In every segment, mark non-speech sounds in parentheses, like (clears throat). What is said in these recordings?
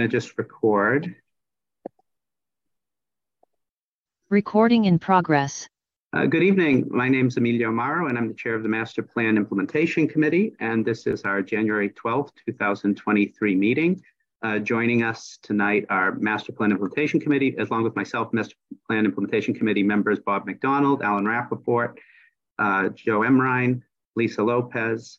And just record. Recording in progress. Uh, good evening. My name is Emilio Amaro, and I'm the chair of the Master Plan Implementation Committee. And this is our January 12th, 2023 meeting. Uh, joining us tonight are Master Plan Implementation Committee, as along with myself, Master Plan Implementation Committee members Bob McDonald, Alan Rappaport, uh, Joe Emrine, Lisa Lopez,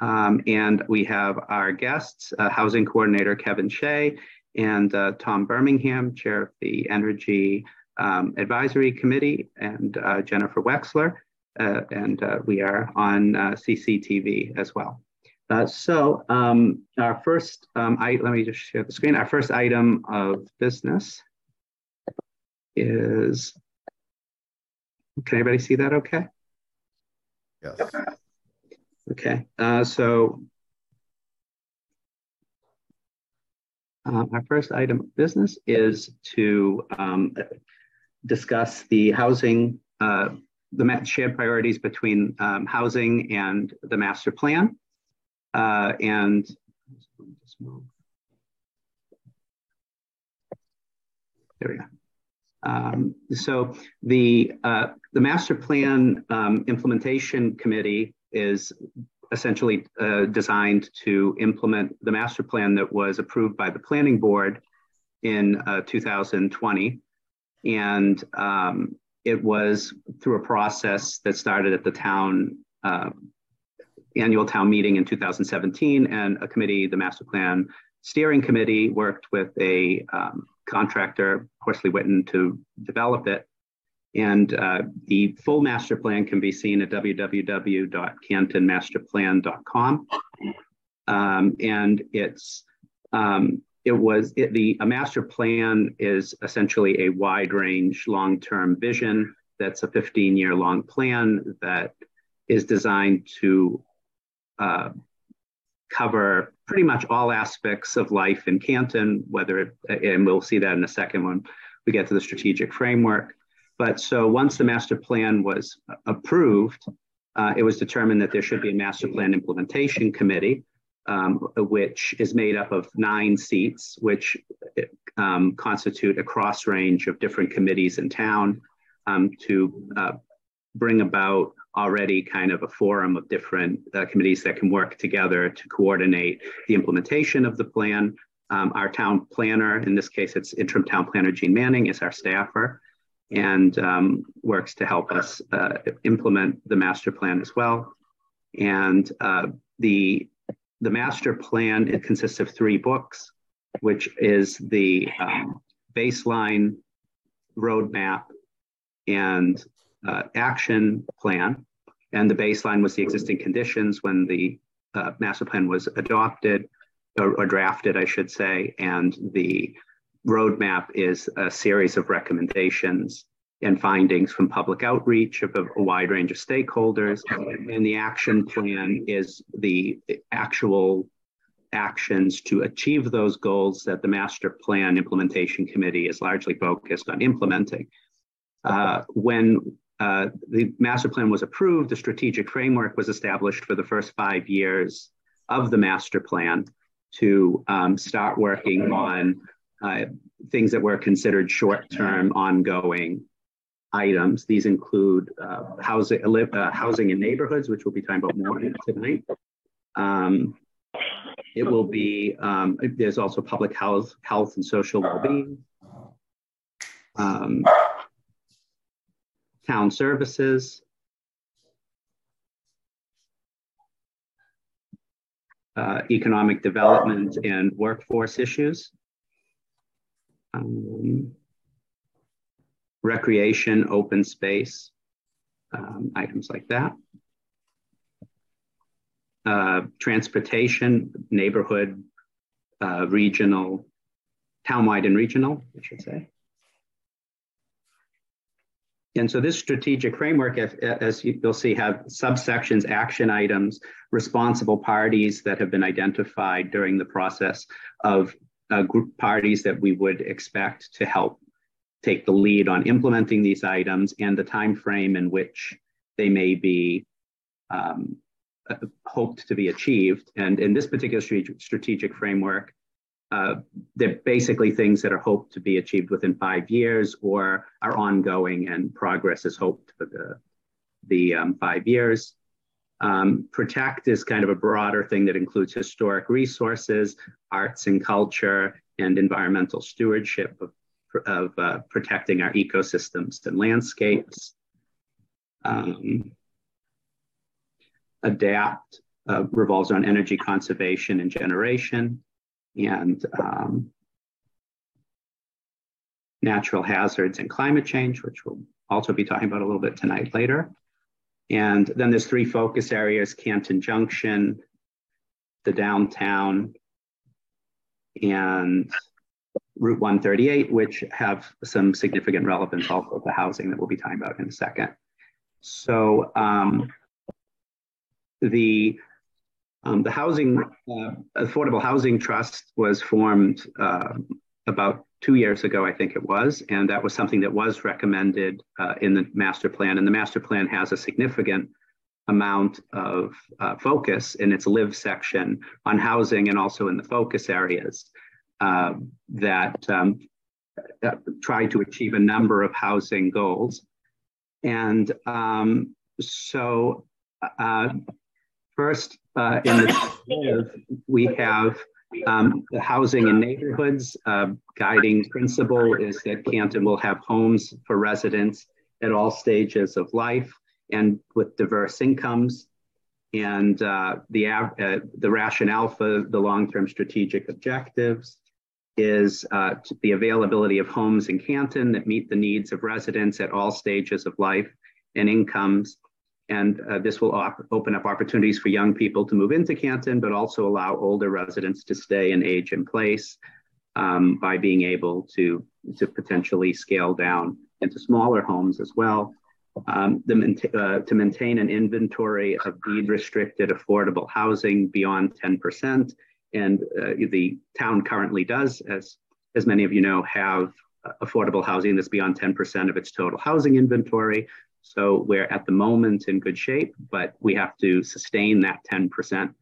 um, and we have our guests, uh, Housing Coordinator Kevin Shea and uh, Tom Birmingham, Chair of the Energy um, Advisory Committee, and uh, Jennifer Wexler. Uh, and uh, we are on uh, CCTV as well. so um, our first, um, I, let me just share the screen. Our first item of business is, can anybody see that okay? Yes. Okay, uh, so uh, our first item of business is to um, discuss the housing, uh, the shared priorities between um, housing and the master plan. Uh, and there we go. Um, so the uh, the master plan um, implementation committee is essentially uh, designed to implement the master plan that was approved by the planning board in uh, 2020. And um, it was through a process that started at the town uh, annual town meeting in 2017 and a committee, the master plan steering committee worked with a um, contractor, Horsley Witten, to develop it. And uh, the full master plan can be seen at www.cantonmasterplan.com. Um, and it's um, it was it, the a master plan is essentially a wide range long term vision. That's a 15 year long plan that is designed to uh, cover pretty much all aspects of life in Canton. Whether it, and we'll see that in a second when we get to the strategic framework. But so once the master plan was approved, uh, it was determined that there should be a master plan implementation committee, um, which is made up of nine seats, which um, constitute a cross range of different committees in town um, to uh, bring about already kind of a forum of different uh, committees that can work together to coordinate the implementation of the plan. Um, our town planner, in this case, it's interim town planner Gene Manning, is our staffer and um, works to help us uh, implement the master plan as well. And uh, the the master plan it consists of three books, which is the um, baseline roadmap and uh, action plan. And the baseline was the existing conditions when the uh, master plan was adopted or, or drafted, I should say, and the roadmap is a series of recommendations and findings from public outreach of a, a, wide range of stakeholders. And the action plan is the actual actions to achieve those goals that the master plan implementation committee is largely focused on implementing. Uh, when uh, the master plan was approved, the strategic framework was established for the first five years of the master plan to um, start working on uh, things that were considered short-term, ongoing items. These include uh, housing, uh, housing in neighborhoods, which we'll be talking about more tonight. Um, it will be, um, there's also public health, health and social well-being. Um, town services. Uh, economic development and workforce issues. Um, recreation, open space, um, items like that. Uh, transportation, neighborhood, uh, regional, townwide and regional, I should say. And so this strategic framework, as you'll see, have subsections, action items, responsible parties that have been identified during the process of uh, group parties that we would expect to help take the lead on implementing these items and the time frame in which they may be um, uh, hoped to be achieved. And in this particular strategic framework, uh, they're basically things that are hoped to be achieved within five years or are ongoing and progress is hoped for the, the um, five years. Um, protect is kind of a broader thing that includes historic resources, arts and culture, and environmental stewardship of, of uh, protecting our ecosystems and landscapes. Um, adapt uh, revolves on energy conservation and generation and um, natural hazards and climate change, which we'll also be talking about a little bit tonight later. And then there's three focus areas, Canton Junction, the downtown, and Route 138, which have some significant relevance also to housing that we'll be talking about in a second. So um, the um, the housing uh, affordable housing trust was formed uh, about two years ago, I think it was, and that was something that was recommended uh, in the master plan. And the master plan has a significant amount of uh, focus in its live section on housing and also in the focus areas uh, that um, try to achieve a number of housing goals. And um, so uh, First, uh, in the (coughs) we have um, the housing in neighborhoods. Uh, guiding principle is that Canton will have homes for residents at all stages of life and with diverse incomes. And uh, the, uh, the rationale for the long-term strategic objectives is uh, the availability of homes in Canton that meet the needs of residents at all stages of life and incomes and uh, this will op- open up opportunities for young people to move into Canton, but also allow older residents to stay and age in place um, by being able to, to potentially scale down into smaller homes as well. Um, the, uh, to maintain an inventory of deed restricted affordable housing beyond 10%. And uh, the town currently does, as, as many of you know, have affordable housing that's beyond 10% of its total housing inventory. So we're at the moment in good shape, but we have to sustain that 10%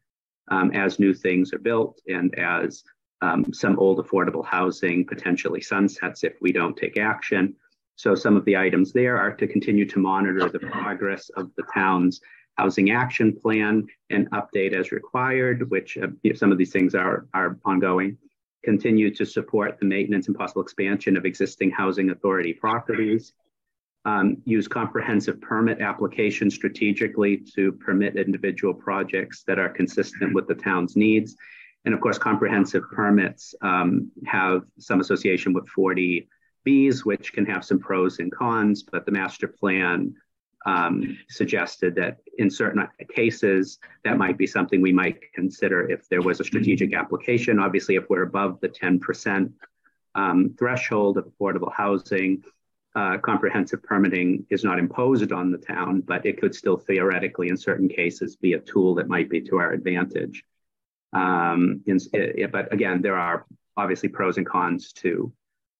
um, as new things are built and as um, some old affordable housing potentially sunsets if we don't take action. So some of the items there are to continue to monitor the progress of the town's housing action plan and update as required, which uh, some of these things are, are ongoing. Continue to support the maintenance and possible expansion of existing housing authority properties um, use comprehensive permit applications strategically to permit individual projects that are consistent with the town's needs. And of course, comprehensive permits um, have some association with 40Bs, which can have some pros and cons, but the master plan um, suggested that in certain cases, that might be something we might consider if there was a strategic application. Obviously, if we're above the 10% um, threshold of affordable housing, uh, comprehensive permitting is not imposed on the town, but it could still theoretically, in certain cases, be a tool that might be to our advantage. Um, in, it, but again, there are obviously pros and cons to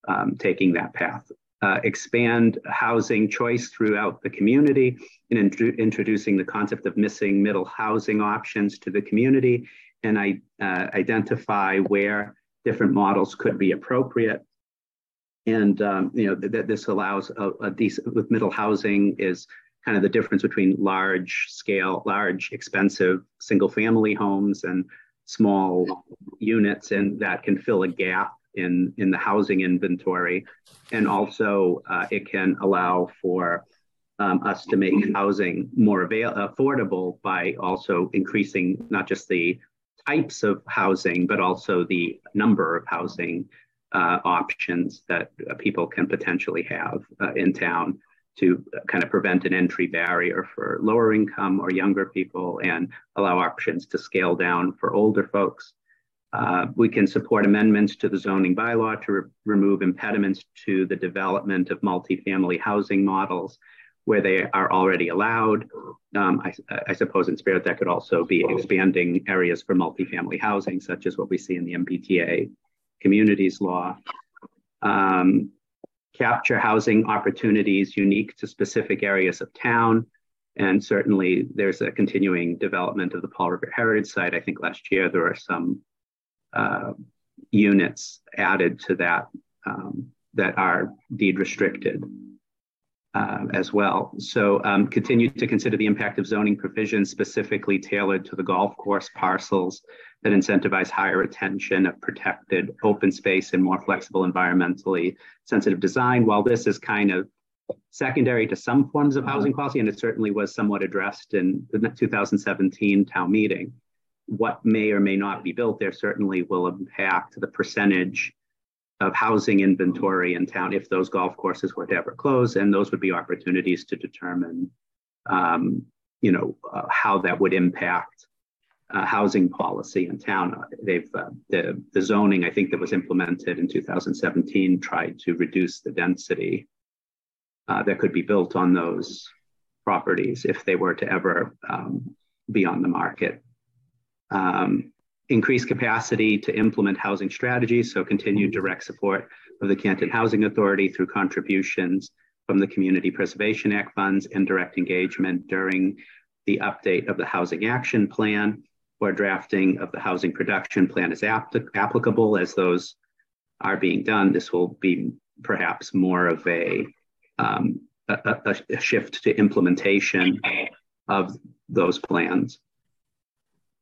um, taking that path. Uh, expand housing choice throughout the community and in, introducing the concept of missing middle housing options to the community and I, uh, identify where different models could be appropriate and um, you know that this allows a, a, decent with middle housing is kind of the difference between large scale, large expensive single family homes and small units, and that can fill a gap in in the housing inventory, and also uh, it can allow for um, us to make housing more avail- affordable by also increasing not just the types of housing but also the number of housing uh, options that uh, people can potentially have uh, in town to kind of prevent an entry barrier for lower income or younger people and allow options to scale down for older folks. Uh, we can support amendments to the zoning bylaw to re- remove impediments to the development of multifamily housing models where they are already allowed. Um, I, I, suppose in spirit that could also be expanding areas for multifamily housing, such as what we see in the MBTA communities law, um, capture housing opportunities unique to specific areas of town. And certainly there's a continuing development of the Paul Revere Heritage Site. I think last year there are some uh, units added to that um, that are deed restricted uh, as well. So um, continue to consider the impact of zoning provisions specifically tailored to the golf course parcels that incentivize higher attention of protected open space and more flexible environmentally sensitive design. While this is kind of secondary to some forms of housing policy, and it certainly was somewhat addressed in the 2017 town meeting, what may or may not be built there certainly will impact the percentage of housing inventory in town if those golf courses were to ever close, and those would be opportunities to determine, um, you know, uh, how that would impact uh, housing policy in town. They've uh, the the zoning I think that was implemented in 2017 tried to reduce the density uh, that could be built on those properties if they were to ever um, be on the market. Um, increase capacity to implement housing strategies, so continued direct support of the Canton Housing Authority through contributions from the Community Preservation Act funds and direct engagement during the update of the Housing Action Plan or drafting of the Housing Production Plan is applicable as those are being done. This will be perhaps more of a, um, a, a shift to implementation of those plans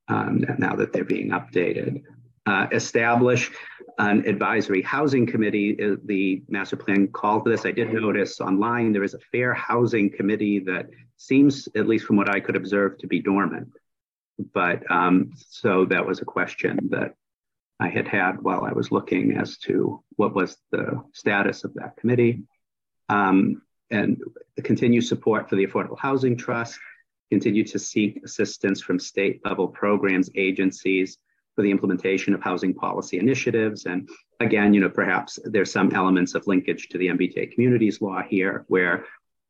um, now that they're being updated. Uh, establish an advisory housing committee. Uh, the master plan called for this. I did notice online there is a fair housing committee that seems, at least from what I could observe, to be dormant. But um, so that was a question that I had had while I was looking as to what was the status of that committee. Um, and continue support for the Affordable Housing Trust continue to seek assistance from state level programs, agencies for the implementation of housing policy initiatives. And again, you know, perhaps there's some elements of linkage to the MBTA communities law here, where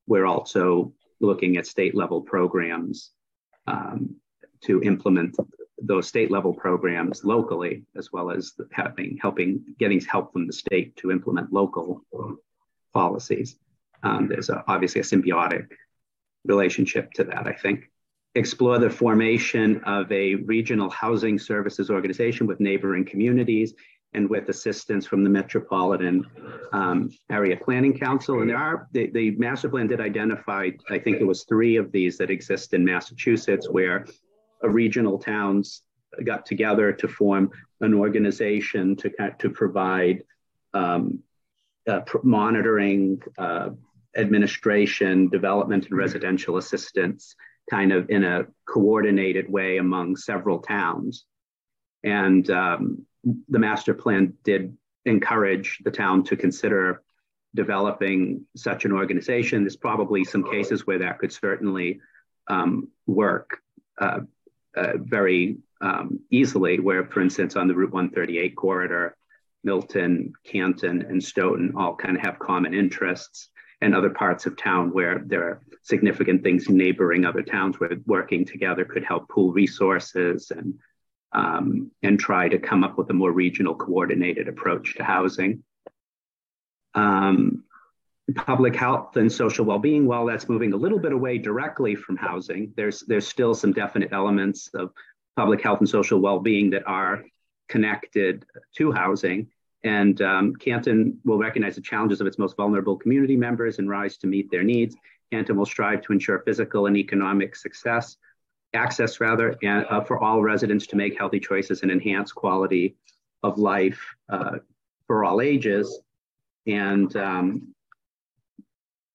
we're also looking at state level programs um, to implement those state level programs locally, as well as having helping getting help from the state to implement local policies. Um, there's a, obviously a symbiotic relationship to that, I think. Explore the formation of a regional housing services organization with neighboring communities and with assistance from the Metropolitan um, Area Planning Council. And there are, the, the master plan did identify, I think it was three of these that exist in Massachusetts where regional towns got together to form an organization to, to provide um, uh, monitoring, uh, administration, development, and residential assistance kind of in a coordinated way among several towns. And um, the master plan did encourage the town to consider developing such an organization. There's probably some cases where that could certainly um, work uh, uh, very um, easily, where, for instance, on the Route 138 corridor, Milton, Canton, and Stoughton all kind of have common interests and other parts of town where there are significant things neighboring other towns where working together could help pool resources and um, and try to come up with a more regional coordinated approach to housing. Um, public health and social well-being, while that's moving a little bit away directly from housing, there's there's still some definite elements of public health and social well-being that are connected to housing. And um, Canton will recognize the challenges of its most vulnerable community members and rise to meet their needs. Canton will strive to ensure physical and economic success, access rather, and, uh, for all residents to make healthy choices and enhance quality of life uh, for all ages. And um,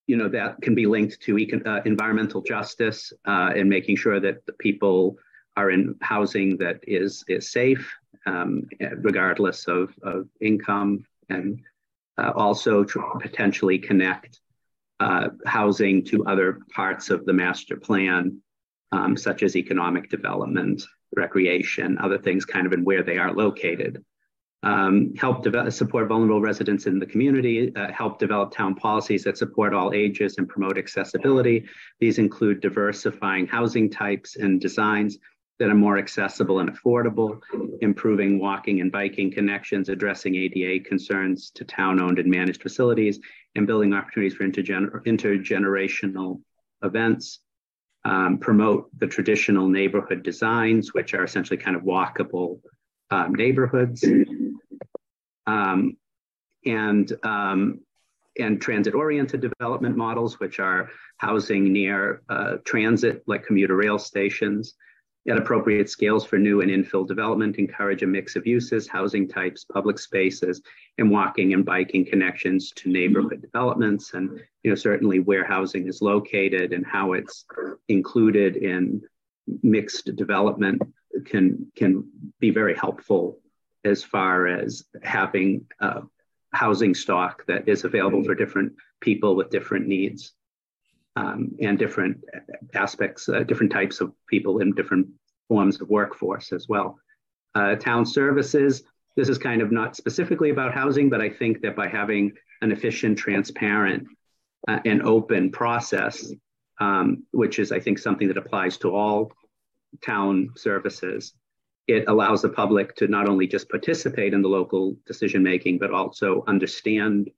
you know that can be linked to econ- uh, environmental justice uh, and making sure that the people are in housing that is is safe um, regardless of, of income, and uh, also potentially connect uh, housing to other parts of the master plan, um, such as economic development, recreation, other things kind of in where they are located. Um, help develop, support vulnerable residents in the community, uh, help develop town policies that support all ages and promote accessibility. These include diversifying housing types and designs, that are more accessible and affordable, improving walking and biking connections, addressing ADA concerns to town owned and managed facilities, and building opportunities for intergener- intergenerational events. Um, promote the traditional neighborhood designs, which are essentially kind of walkable um, neighborhoods. um, and um, and transit-oriented development models, which are housing near uh, transit, like commuter rail stations, at appropriate scales for new and infill development, encourage a mix of uses, housing types, public spaces, and walking and biking connections to neighborhood developments. And you know, certainly where housing is located and how it's included in mixed development can can be very helpful as far as having uh, housing stock that is available for different people with different needs um, and different aspects, uh, different types of people in different forms of workforce as well. Uh, town services, this is kind of not specifically about housing, but I think that by having an efficient, transparent, uh, and open process, um, which is, I think, something that applies to all town services, it allows the public to not only just participate in the local decision making, but also understand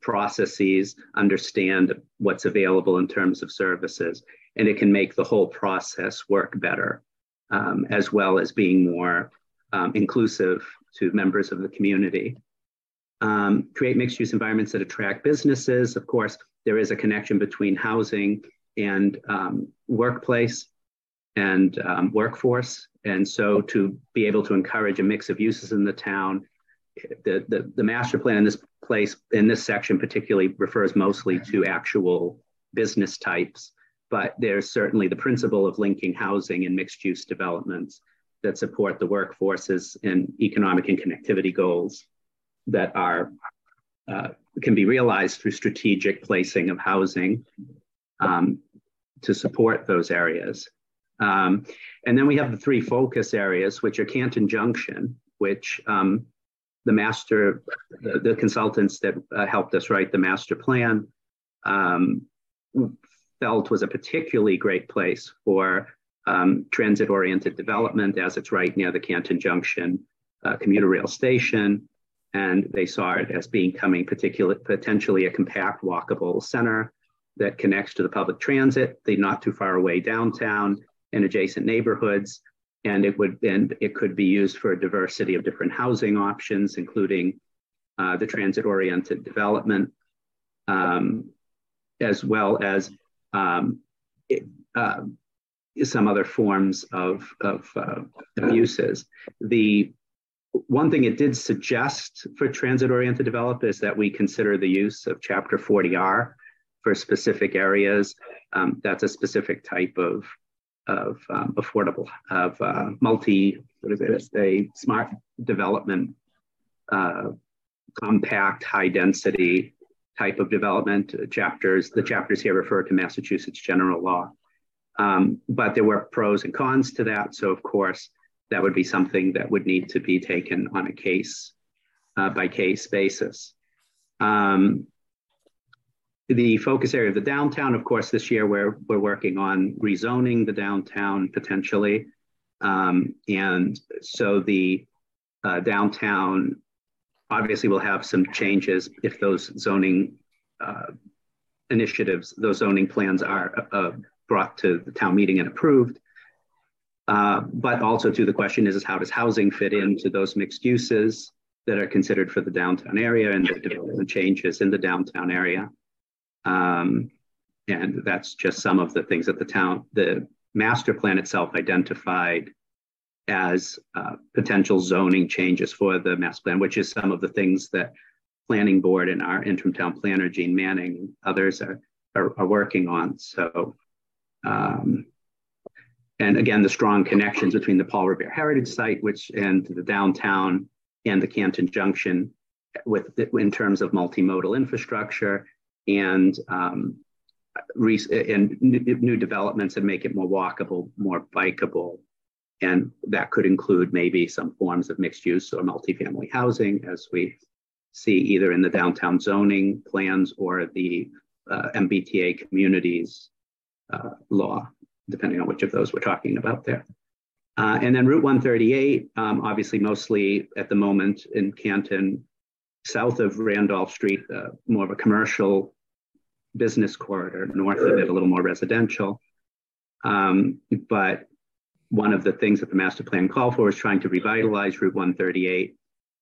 processes, understand what's available in terms of services, and it can make the whole process work better, um, as well as being more um, inclusive to members of the community. Um, create mixed use environments that attract businesses. Of course, there is a connection between housing and um, workplace and um, workforce. And so to be able to encourage a mix of uses in the town, the, the, the master plan in this place, in this section particularly refers mostly to actual business types, but there's certainly the principle of linking housing and mixed use developments that support the workforces and economic and connectivity goals that are uh, can be realized through strategic placing of housing um, to support those areas. Um, and then we have the three focus areas, which are Canton Junction, which um, the master, the, the consultants that uh, helped us write the master plan um, felt was a particularly great place for um, transit oriented development as it's right near the Canton Junction uh, commuter rail station. And they saw it as becoming particular, potentially a compact walkable center that connects to the public transit. They're not too far away downtown and adjacent neighborhoods. And it would and it could be used for a diversity of different housing options, including uh, the transit-oriented development, um, as well as um, it, uh, some other forms of, of, uh, uses. The one thing it did suggest for transit-oriented development is that we consider the use of Chapter 40R for specific areas. Um, that's a specific type of of um, affordable, of uh, multi, what is it, a smart development, uh, compact, high density type of development chapters. The chapters here refer to Massachusetts general law. Um, but there were pros and cons to that. So, of course, that would be something that would need to be taken on a case uh, by case basis. Um, the focus area of the downtown, of course, this year we're, we're working on rezoning the downtown potentially. Um, and so the uh, downtown obviously will have some changes if those zoning uh, initiatives, those zoning plans are uh, brought to the town meeting and approved. Uh, but also to the question is, is how does housing fit into those mixed uses that are considered for the downtown area and the development changes in the downtown area? Um, and that's just some of the things that the town, the master plan itself identified as uh, potential zoning changes for the master plan, which is some of the things that planning board and our interim town planner, Gene Manning, and others are, are, are working on. So, um, and again, the strong connections between the Paul Revere Heritage Site, which and the downtown and the Canton Junction with in terms of multimodal infrastructure and um, and new developments and make it more walkable, more bikeable. And that could include maybe some forms of mixed use or multifamily housing, as we see either in the downtown zoning plans or the uh, MBTA communities uh, law, depending on which of those we're talking about there. Uh, and then Route 138, um, obviously, mostly at the moment in Canton, south of Randolph Street, uh, more of a commercial business corridor, north of it, a little more residential. Um, but one of the things that the master plan called for was trying to revitalize Route 138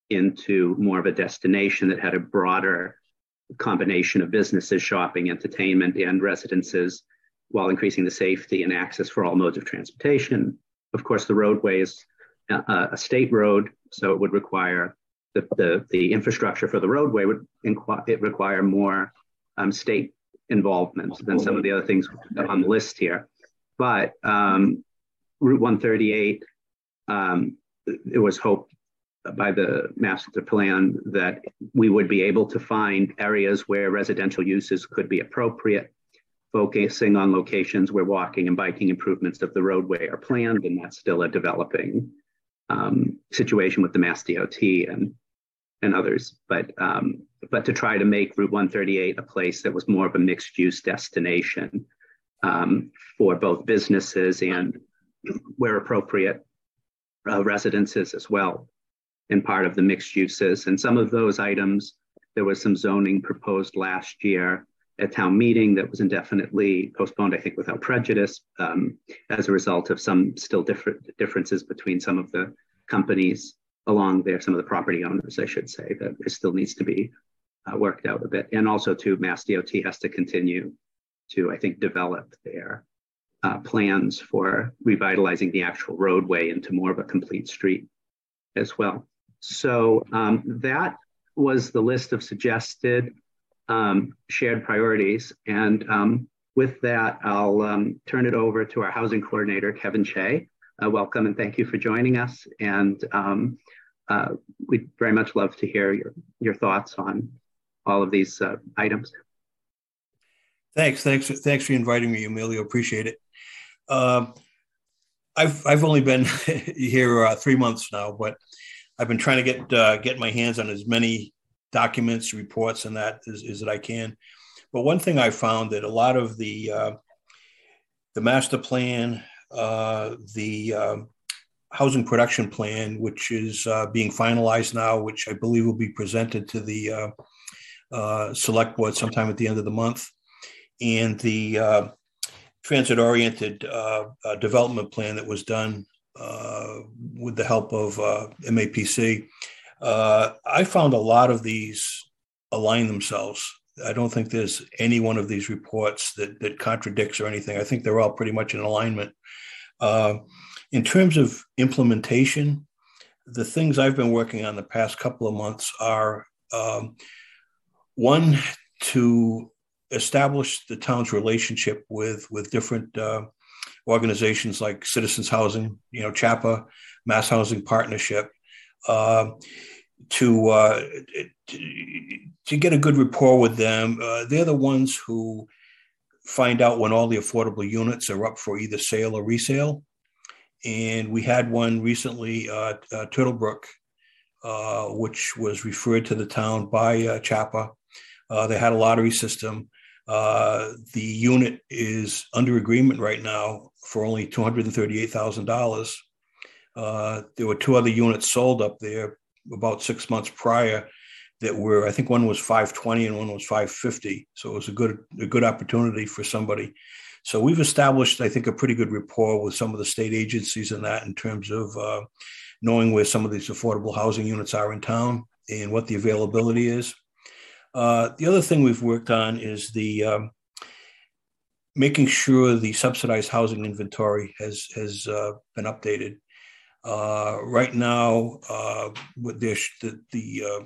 into more of a destination that had a broader combination of businesses, shopping, entertainment, and residences while increasing the safety and access for all modes of transportation. Of course, the roadway is a, a state road, so it would require the, the, the infrastructure for the roadway would inqu- it require more um, state involvement than some of the other things on the list here. But um, Route 138, um, it was hoped by the master plan that we would be able to find areas where residential uses could be appropriate, focusing on locations where walking and biking improvements of the roadway are planned, and that's still a developing um, situation with the Mass DOT and and others. But um, but to try to make Route 138 a place that was more of a mixed use destination um, for both businesses and where appropriate uh, residences as well and part of the mixed uses. And some of those items, there was some zoning proposed last year at town meeting that was indefinitely postponed, I think, without prejudice, um, as a result of some still different differences between some of the companies along there, some of the property owners, I should say, that it still needs to be uh, worked out a bit. And also, too, Mass DOT has to continue to, I think, develop their uh, plans for revitalizing the actual roadway into more of a complete street as well. So um, that was the list of suggested um, shared priorities. And um, with that, I'll um, turn it over to our housing coordinator, Kevin Shea. Uh, welcome and thank you for joining us. And um, uh, we'd very much love to hear your, your thoughts on all of these uh, items. Thanks, thanks, thanks for inviting me, Emilio. Appreciate it. Um, I've I've only been (laughs) here uh, three months now, but I've been trying to get uh, get my hands on as many documents, reports, and that as, as that I can. But one thing I found that a lot of the uh, the master plan, uh, the um, housing production plan, which is uh, being finalized now, which I believe will be presented to the uh, uh, select board sometime at the end of the month, and the uh, transit oriented development plan that was done with the help of MAPC, I found a lot of these align themselves. I don't think there's any one of these reports that that contradicts or anything. I think they're all pretty much in alignment. Uh, in terms of implementation, the things I've been working on the past couple of months are um, one to establish the town's relationship with with different uh, organizations like Citizens Housing, you know, CHAPA, Mass Housing Partnership, uh, to, uh, to get a good rapport with them. Uh, they're the ones who find out when all the affordable units are up for either sale or resale. And we had one recently, uh, uh, Turtlebrook, uh, which was referred to the town by uh, CHAPA. they had a lottery system. Uh, the unit is under agreement right now for only $238,000. Uh, there were two other units sold up there about six months prior that were, I think one was 520 and one was 550. So it was a good, a good opportunity for somebody. So we've established, I think, a pretty good rapport with some of the state agencies in that in terms of uh, knowing where some of these affordable housing units are in town and what the availability is. Uh, the other thing we've worked on is the um, making sure the subsidized housing inventory has has uh, been updated. Uh, right now, uh, the the uh,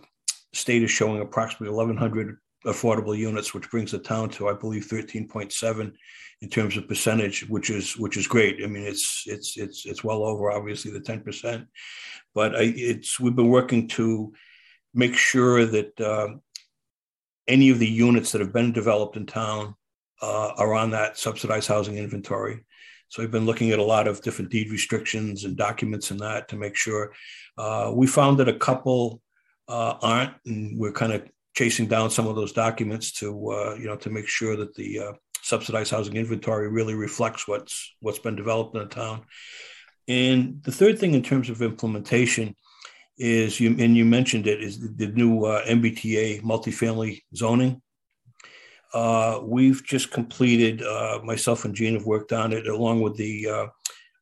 state is showing approximately 1,100 affordable units, which brings the town to, I believe, 13.7 in terms of percentage, which is which is great. I mean, it's it's it's it's well over obviously the 10 percent, but I, it's we've been working to make sure that uh, any of the units that have been developed in town uh, are on that subsidized housing inventory. So we've been looking at a lot of different deed restrictions and documents and that to make sure. Uh, we found that a couple uh, aren't, and we're kind of chasing down some of those documents to uh, you know to make sure that the uh, subsidized housing inventory really reflects what's what's been developed in the town. And the third thing in terms of implementation is you and you mentioned it is the, the new uh, MBTA multifamily zoning. Uh, we've just completed. Uh, myself and Gene have worked on it along with the uh,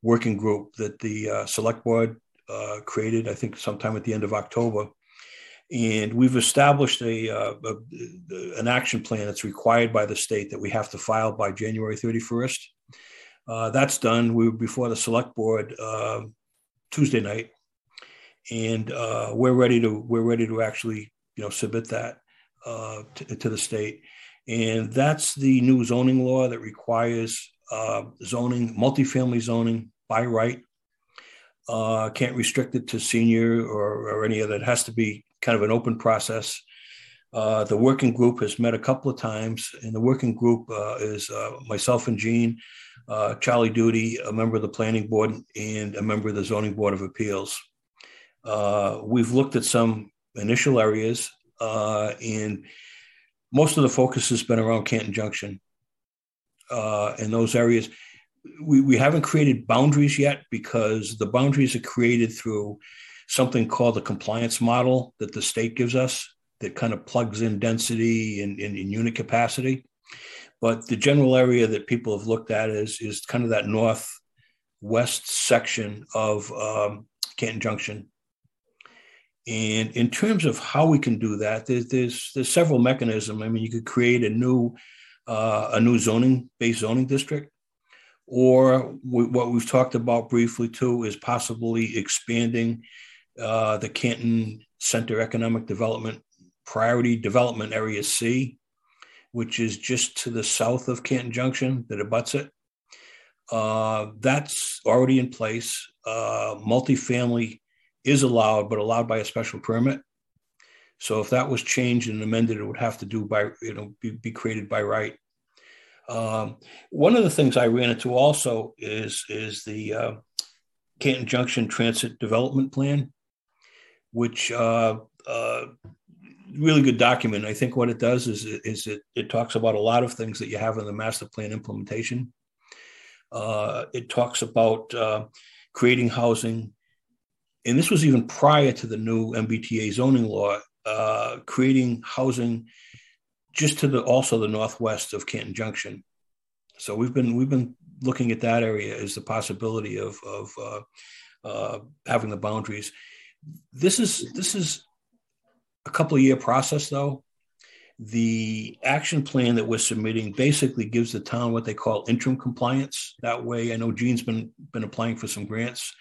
working group that the uh, select board uh, created. I think sometime at the end of October. and we've established a, uh, a, an action plan that's required by the state that we have to file by January 31st. Uh, that's done. We were before the select board uh, Tuesday night, and we're ready to we're ready to actually you know submit that to, to, the state, and that's the new zoning law that requires uh, zoning, multifamily zoning by right. can't restrict it to senior or, or any other. It has to be kind of an open process. Uh, the working group has met a couple of times, and the working group uh, is uh, myself and Gene, uh, Charlie Duty, a member of the planning board, and a member of the zoning board of appeals. Uh, we've looked at some initial areas, uh, and most of the focus has been around Canton Junction. in those areas, we, we haven't created boundaries yet because the boundaries are created through something called the compliance model that the state gives us that kind of plugs in density and, and, and unit capacity. But the general area that people have looked at is, is kind of that northwest section of um, Canton Junction. And in terms of how we can do that, there's, there's, there's several mechanisms. I mean, you could create a new uh, a new zoning based zoning district, or we, what we've talked about briefly too is possibly expanding uh, the Canton Center Economic Development Priority Development Area C, which is just to the south of Canton Junction that abuts it. Uh, that's already in place. Uh, multifamily is allowed, but allowed by a special permit. So if that was changed and amended, it would have to do by you know be, be created by right. Um, one of the things I ran into also is is the uh, Canton Junction Transit Development Plan, which uh, uh, really good document. I think what it does is is it, it talks about a lot of things that you have in the master plan implementation. Uh, it talks about uh, creating housing, and this was even prior to the new MBTA zoning law, uh, creating housing just to the also the northwest of Canton Junction. So we've been we've been looking at that area as the possibility of of uh, uh, having the boundaries. This is this is a couple of year process though. The action plan that we're submitting basically gives the town what they call interim compliance. That way i know gene's been been applying for some grants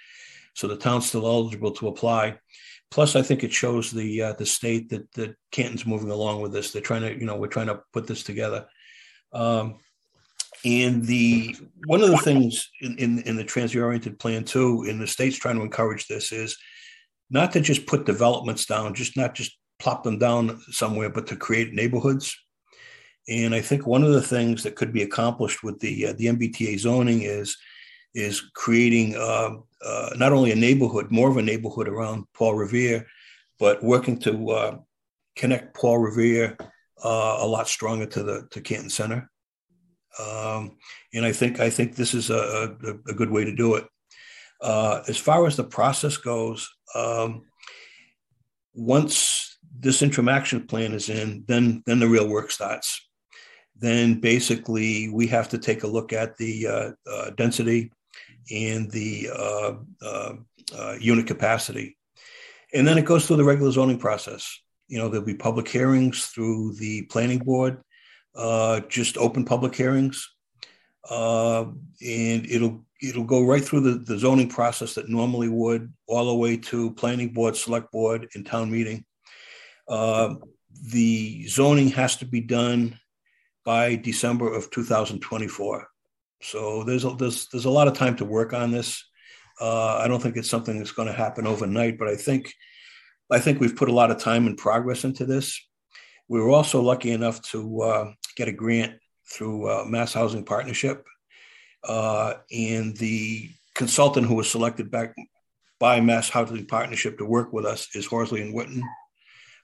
so the town's still eligible to apply. Plus i think it shows the uh, the state that that canton's moving along with this. They're trying to you know we're trying to put this together. Um, and the one of the things in, in, in the transit oriented plan too, and the state's trying to encourage this is not to just put developments down, just not just plop them down somewhere, but to create neighborhoods. And I think one of the things that could be accomplished with the uh, the MBTA zoning is is creating uh, uh, not only a neighborhood, more of a neighborhood around Paul Revere, but working to uh, connect Paul Revere uh, a lot stronger to the to Canton Center. Um, and I think I think this is a, a, a good way to do it. Uh, as far as the process goes, um, once this interim action plan is in, then then the real work starts. Then basically we have to take a look at the uh, uh, density and the uh, uh, uh, unit capacity, and then it goes through the regular zoning process. You know, there'll be public hearings through the planning board, just open public hearings, and it'll it'll go right through the, the zoning process that normally would, all the way to planning board, select board, and town meeting. Uh, the zoning has to be done by December of 2024. So there's a, there's there's a lot of time to work on this. Uh, I don't think it's something that's going to happen overnight, but I think I think we've put a lot of time and progress into this. We were also lucky enough to uh, get a grant through uh, Mass Housing Partnership uh, and the consultant who was selected back by Mass Housing Partnership to work with us is Horsley and Witten,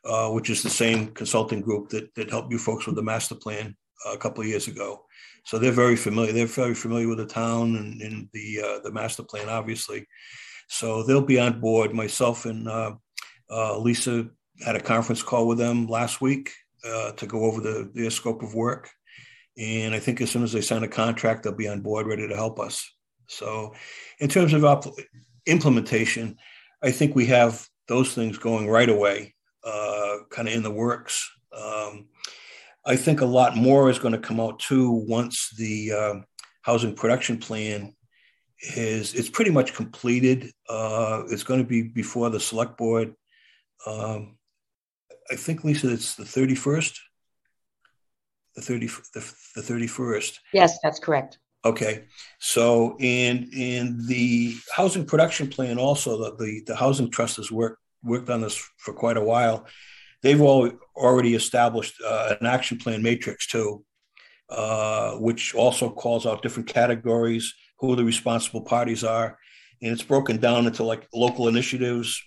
uh, which is the same consulting group that, that helped you folks with the master plan a couple of years ago. So they're very familiar. They're very familiar with the town and, and the uh, the master plan, obviously. So they'll be on board. Myself and uh, uh, Lisa had a conference call with them last week uh, to go over the, their scope of work. And I think as soon as they sign a contract, they'll be on board, ready to help us. So, in terms of implementation, I think we have those things going right away. uh, kind of in the works. Um, I think a lot more is going to come out too once the uh, housing production plan is it's pretty much completed. Uh, it's going to be before the select board. Um, I think Lisa, it's the thirty first. The thirty the, thirty first. Yes, that's correct. Okay, so and and the housing production plan also the the, the housing trust has worked worked on this for quite a while. They've all already established uh, an action plan matrix too, uh, which also calls out different categories, who the responsible parties are, and it's broken down into like local initiatives,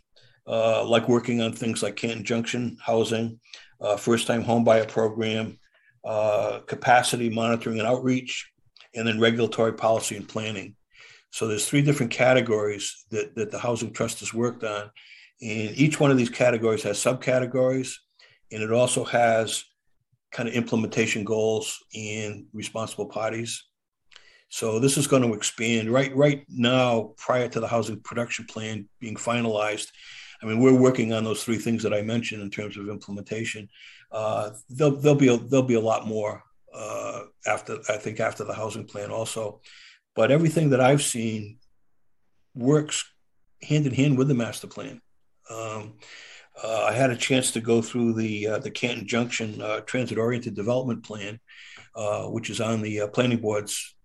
uh, like working on things like Canton Junction housing, uh, first time homebuyer program, uh, capacity monitoring and outreach, and then regulatory policy and planning. So there's three different categories that, that the Housing Trust has worked on. And each one of these categories has subcategories, and it also has kind of implementation goals and responsible parties. So this is going to expand right right now prior to the housing production plan being finalized. I mean, we're working on those three things that I mentioned in terms of implementation. Uh, there'll, there'll be a, there'll be a lot more uh, after I think after the housing plan also. But everything that I've seen works hand in hand with the master plan. Um, uh, I had a chance to go through the uh, the Canton Junction uh, Transit Oriented Development Plan, uh, which is on the uh, Planning Board's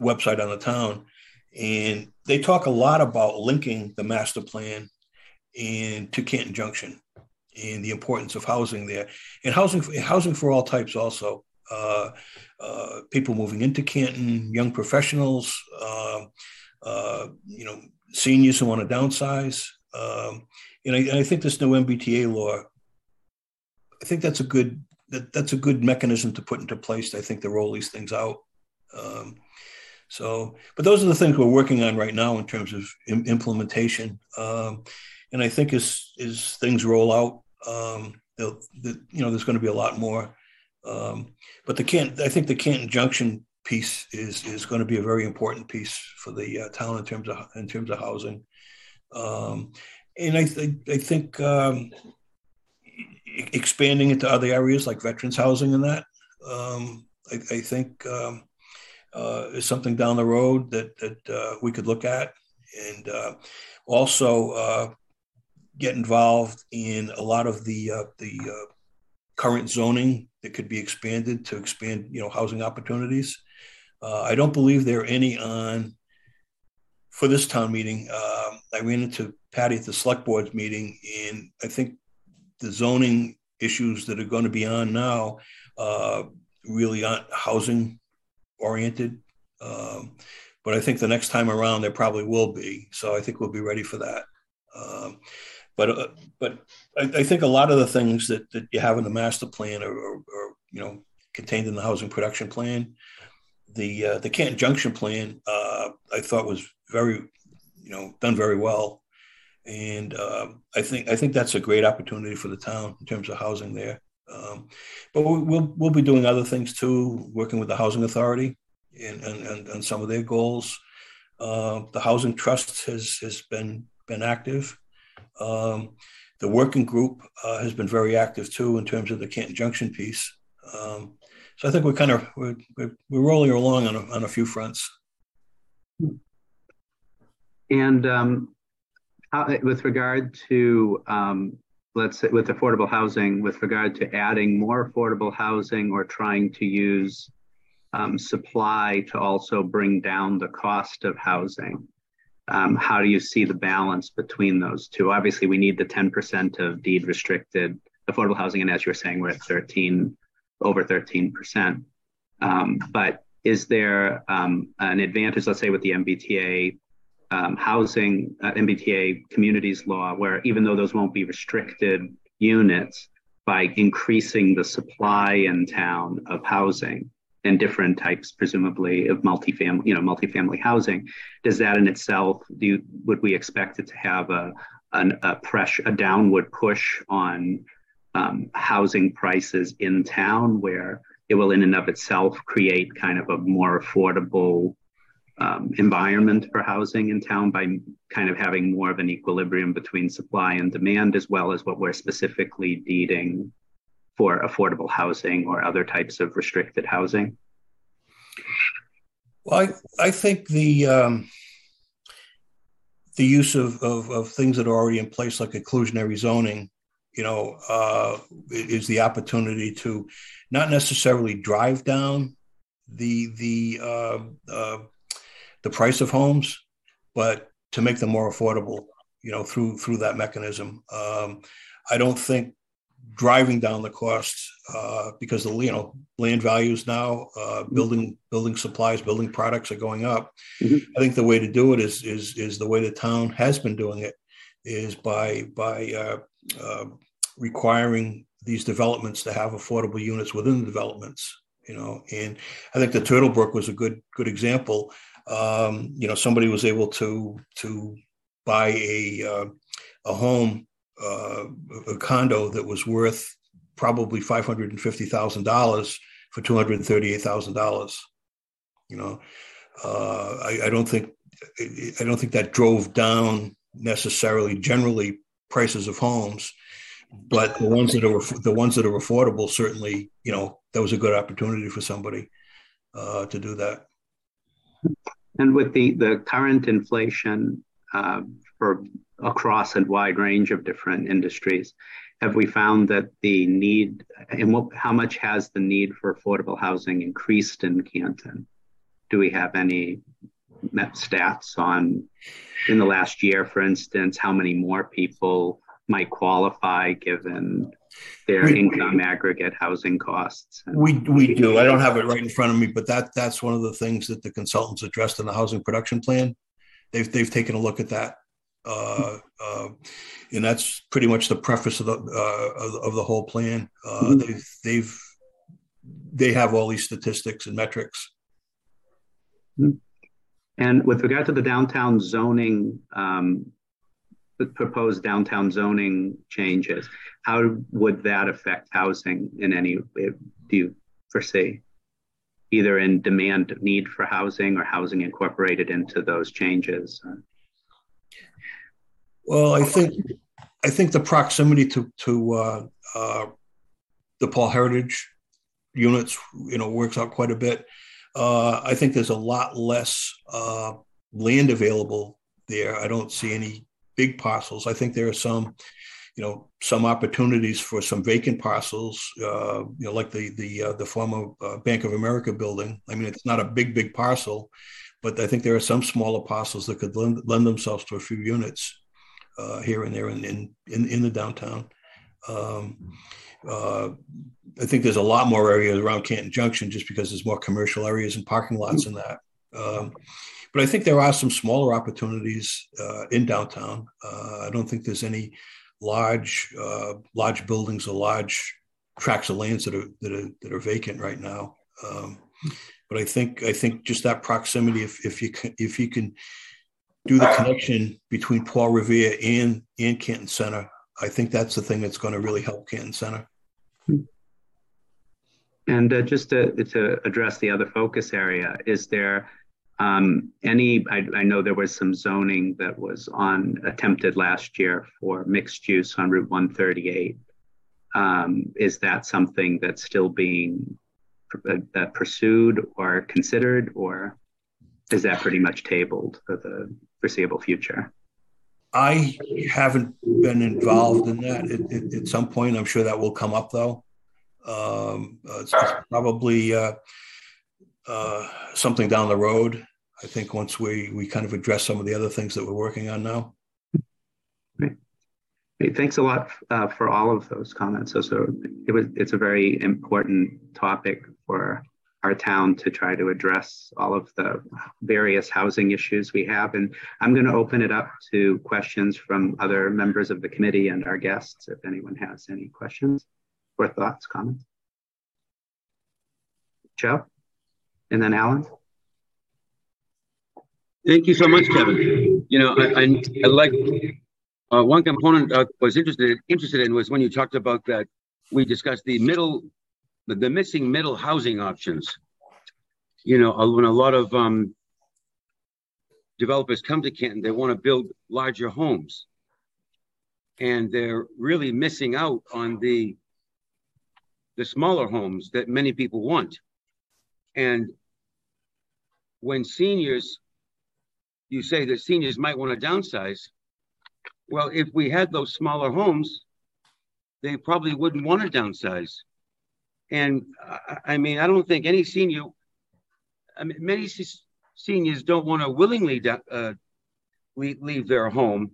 website on the town, and they talk a lot about linking the master plan and to Canton Junction and the importance of housing there and housing housing for all types also uh, people moving into Canton, young professionals, uh you know, seniors who want to downsize. Um, and, I, and, I, think this new MBTA law, I think that's a good that, that's a good mechanism to put into place. I think to roll these things out. Um, so, but those are the things we're working on right now in terms of Im- implementation. Um, and I think as as things roll out, um, the, you know, there's going to be a lot more um, but the Canton, I think the Canton Junction piece is is going to be a very important piece for the uh, town in terms of in terms of housing. Um, and I, th- I think um, expanding into other areas like veterans housing and that, um, I, I, think um, uh, is something down the road that that uh, we could look at, and uh, also uh, get involved in a lot of the uh, the current zoning that could be expanded to expand, you know, housing opportunities. Uh, I don't believe there are any on for this town meeting. Uh, I ran into Patty at the select board's meeting, and I think the zoning issues that are going to be on now uh, really aren't housing oriented. Um, but I think the next time around there probably will be. So I think we'll be ready for that. Um, but uh, but I, I, think a lot of the things that, that you have in the master plan are, are, are you know contained in the housing production plan. The uh, the Canton Junction plan uh, I thought was very you know done very well, and uh, I think I think that's a great opportunity for the town in terms of housing there. Um, but we'll we'll be doing other things too, working with the housing authority and and, and, some of their goals. Uh, the housing trust has has been been active. Um, the working group uh, has been very active too in terms of the Canton Junction piece. Um, so I think we're kind of we're, we're, rolling along on a, on a few fronts. And um, how, with regard to um, let's say with affordable housing, with regard to adding more affordable housing or trying to use um, supply to also bring down the cost of housing um, how do you see the balance between those two? Obviously, we need the 10% of deed restricted affordable housing, and as you were saying, we're at 13, over 13%. Um, but is there um, an advantage, let's say, with the MBTA um, housing, uh, MBTA communities law, where even though those won't be restricted units, by increasing the supply in town of housing, and different types, presumably, of multifamily, you know, multifamily housing. Does that in itself, do you, would we expect it to have a, an, a pressure, a downward push on um, housing prices in town, where it will, in and of itself, create kind of a more affordable um, environment for housing in town by kind of having more of an equilibrium between supply and demand, as well as what we're specifically deeding for affordable housing or other types of restricted housing? Well, I, I think the um, the use of, of, of things that are already in place, like inclusionary zoning, you know, uh, is the opportunity to not necessarily drive down the the uh, uh, the price of homes, but to make them more affordable, you know, through through that mechanism. Um, I don't think driving down the costs uh, because the you know land values now, uh, mm-hmm. building building supplies, building products are going up. Mm-hmm. I think the way to do it is is is the way the town has been doing it, is by by uh, uh requiring these developments to have affordable units within the developments. You know, and I think the Turtle Brook was a good good example. Um, you know, somebody was able to to buy a uh, a home uh, a condo that was worth probably five hundred and fifty thousand dollars for two hundred thirty eight thousand dollars. You know, uh, I, I, don't think I don't think that drove down necessarily generally prices of homes, but the ones that are the ones that are affordable certainly, you know, that was a good opportunity for somebody uh, to do that. And with the the current inflation uh, for across a wide range of different industries. Have we found that the need and what, how much has the need for affordable housing increased in Canton? Do we have any stats on in the last year, for instance, how many more people might qualify given their we, income aggregate housing costs? We we do. I don't have it right in front of me, but that that's one of the things that the consultants addressed in the housing production plan. They've they've taken a look at that uh, uh, and that's pretty much the preface of the uh, of, of, the whole plan. Uh, mm-hmm. They've they've they have all these statistics and metrics. Mm-hmm. And with regard to the downtown zoning, um, proposed downtown zoning changes, how would that affect housing in any? Do you foresee? Either in demand need for housing or housing incorporated into those changes? Well, I think I think the proximity to to uh, uh, the Paul Heritage units, you know, works out quite a bit. Uh, I think there's a lot less uh, land available there. I don't see any big parcels. I think there are some, you know, some opportunities for some vacant parcels. Uh, you know, like the the uh, the former Bank of America building. I mean, it's not a big big parcel, but I think there are some smaller parcels that could lend, lend themselves to a few units uh, here and there in, in, in, in the downtown. Um, uh, I think there's a lot more areas around Canton Junction just because there's more commercial areas and parking lots in that. Um, but I think there are some smaller opportunities uh, in downtown. Uh, I don't think there's any large uh, large buildings or large tracts of lands that are that are that are vacant right now. Um, but I think I think just that proximity, if if you can, if you can do the connection between Paul Revere and and Canton Center. I think that's the thing that's going to really help Canton Center. And uh, just to, to address the other focus area, is there um, any? I, I, know there was some zoning that was on attempted last year for mixed use on Route 138. Um, is that something that's still being uh, pursued or considered, or is that pretty much tabled for the foreseeable future? I haven't been involved in that. It, it, at some point, I'm sure that will come up, though. Um, uh, it's, it's, probably uh, uh, something down the road. I think once we we kind of address some of the other things that we're working on now. Thanks a lot uh, for all of those comments. So, so it was it's a very important topic for our town to try to address all of the various housing issues we have. And I'm going to open it up to questions from other members of the committee and our guests if anyone has any questions or thoughts, comments. Joe, and then Alan. Thank you so much, Kevin. You know, I, I, I like uh, one component I was interested interested in was when you talked about that we discussed the middle the, the missing middle housing options. You know, when a lot of um, developers come to Canton, they want to build larger homes. And they're really missing out on the the smaller homes that many people want. And when seniors, you say that seniors might want to downsize. Well, if we had those smaller homes, they probably wouldn't want to downsize. And I mean, I don't think any senior, I mean, many seniors don't want to willingly uh, leave their home.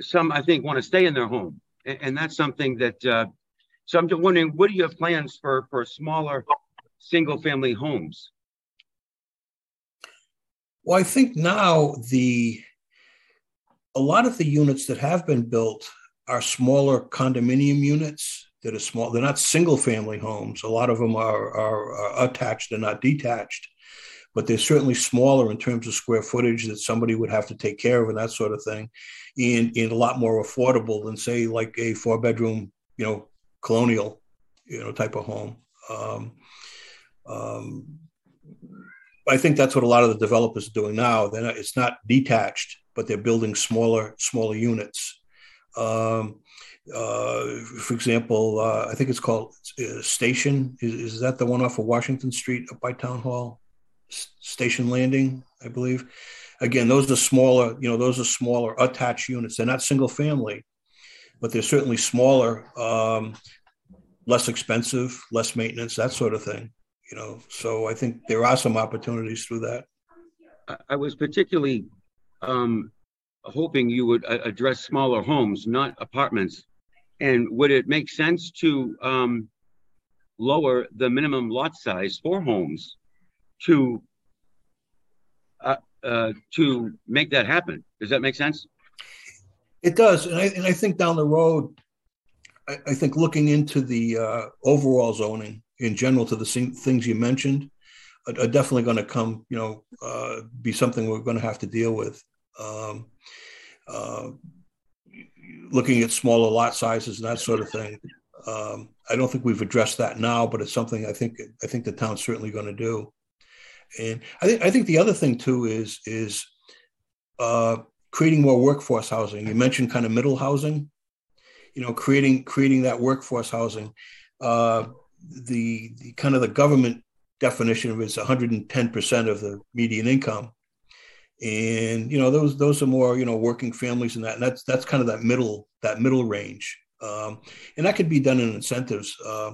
Some, I think, want to stay in their home. And, and that's something that, uh, so I'm just wondering, what are your plans for, for smaller single family homes? Well, I think now the a lot of the units that have been built are smaller condominium units that are small. They're not single family homes. A lot of them are, are, are attached and not detached but they're certainly smaller in terms of square footage that somebody would have to take care of and that sort of thing, and, and a lot more affordable than say like a four bedroom, you know, colonial, you know, type of home. Um, um, I think that's what a lot of the developers are doing now. They're it's not detached, but they're building smaller smaller units. Um, uh, for example, uh, I think it's called uh, Station. Is, is, that the one off of Washington Street up by Town Hall? Station Landing, I believe. Again, those are smaller, you know, those are smaller attached units. They're not single family, but they're certainly smaller, um, less expensive, less maintenance, that sort of thing. You know, so I think there are some opportunities through that. I was particularly um, hoping you would uh, address smaller homes, not apartments. And would it make sense to um, lower the minimum lot size for homes to uh, uh, to make that happen. Does that make sense? It does, and I and I think down the road, I, I think looking into the uh, overall zoning in general to the things you mentioned are, definitely going to come. You know, uh, be something we're going to have to deal with. Um, uh, looking at smaller lot sizes and that sort of thing. Um, I don't think we've addressed that now, but it's something I think I think the town's certainly going to do. And I think I think the other thing too is is uh, creating more workforce housing. You mentioned kind of middle housing. You know, creating creating that workforce housing. Uh, the, the kind of the government definition of it is 110 percent of the median income, and you know those those are more you know working families and that and that's that's kind of that middle that middle range. Um, and that could be done in incentives. Uh,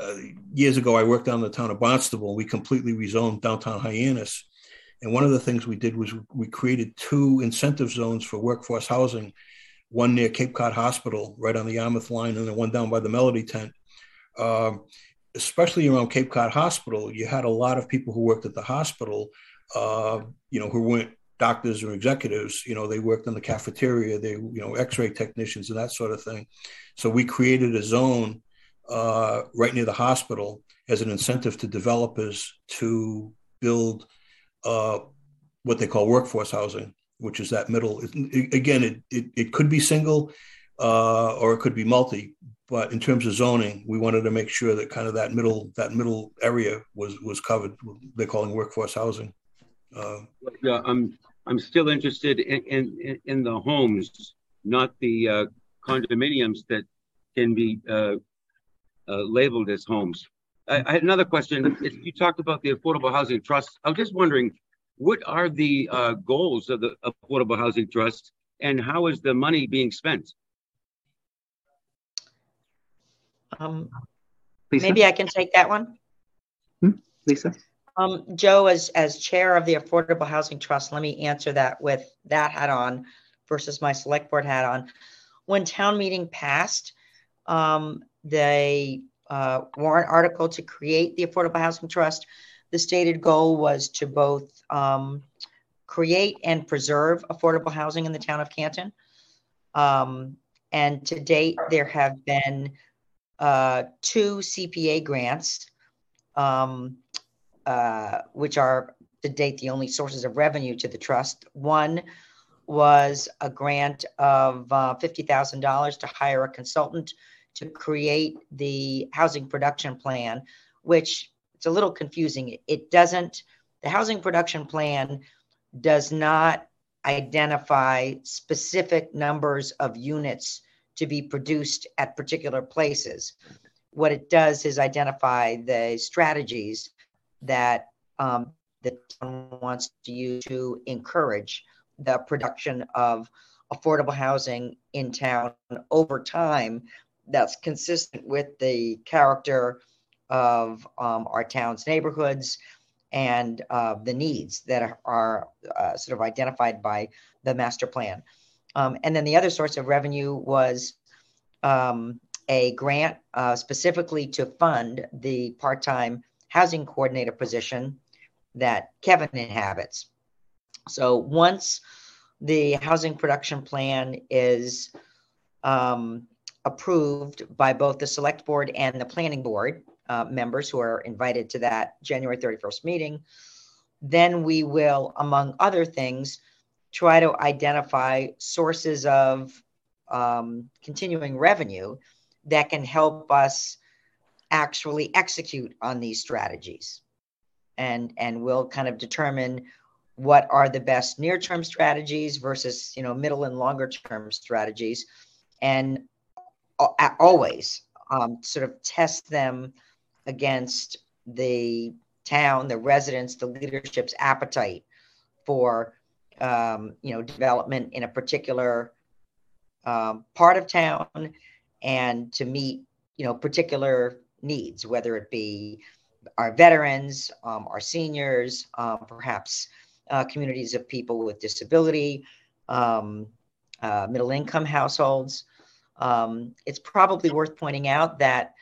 uh, years ago, I worked down in the town of Barnstable. We completely rezoned downtown Hyannis. And one of the things we did was we created two incentive zones for workforce housing, one near Cape Cod Hospital, right on the Yarmouth line, and then one down by the Melody tent. Um, especially around Cape Cod Hospital, you had a lot of people who worked at the hospital, uh, you know, who weren't doctors or executives. You know, they worked in the cafeteria, they, you know, X-ray technicians and that sort of thing. So we created a zone uh, right near the hospital as an incentive to developers to build uh, what they call workforce housing, which is that middle. It, again, it, it, it, could be single uh, or it could be multi, but in terms of zoning, we wanted to make sure that kind of that middle that middle area was was covered. They're calling workforce housing. Uh, yeah, I'm I'm still interested in in, in the homes, not the uh, condominiums that can be uh, uh, labeled as homes. I, I, had another question. You talked about the Affordable Housing Trust. I was just wondering, what are the uh, goals of the Affordable Housing Trust, and how is the money being spent? Um, maybe I can take that one. Hmm? Lisa. Um, Joe, as as chair of the Affordable Housing Trust, let me answer that with that hat on versus my select board hat on. When town meeting passed, um, the uh, warrant article to create the Affordable Housing Trust, the stated goal was to both um, create and preserve affordable housing in the town of Canton. Um, and to date, there have been uh, two CPA grants, um, uh, which are to date the only sources of revenue to the trust. One was a grant of uh, $50,000 to hire a consultant to create the housing production plan, which it's a little confusing. It doesn't, the housing production plan does not identify specific numbers of units to be produced at particular places. What it does is identify the strategies that um, the town wants to use to encourage the production of affordable housing in town over time that's consistent with the character of um, our town's neighborhoods and uh, the needs that are, are uh, sort of identified by the master plan. Um, and then the other source of revenue was um, a grant uh, specifically to fund the part time housing coordinator position that Kevin inhabits. So once the housing production plan is um, approved by both the select board and the planning board uh, members who are invited to that January 31st meeting, then we will, among other things, try to identify sources of um, continuing revenue that can help us actually execute on these strategies. And and we'll kind of determine what are the best near-term strategies versus you know middle and longer term strategies. And always um, sort of test them against the town the residents the leadership's appetite for um, you know development in a particular um, part of town and to meet you know particular needs whether it be our veterans, um, our seniors, um, perhaps uh, communities of people with disability, um, uh, middle income households. Um, it's probably worth pointing out that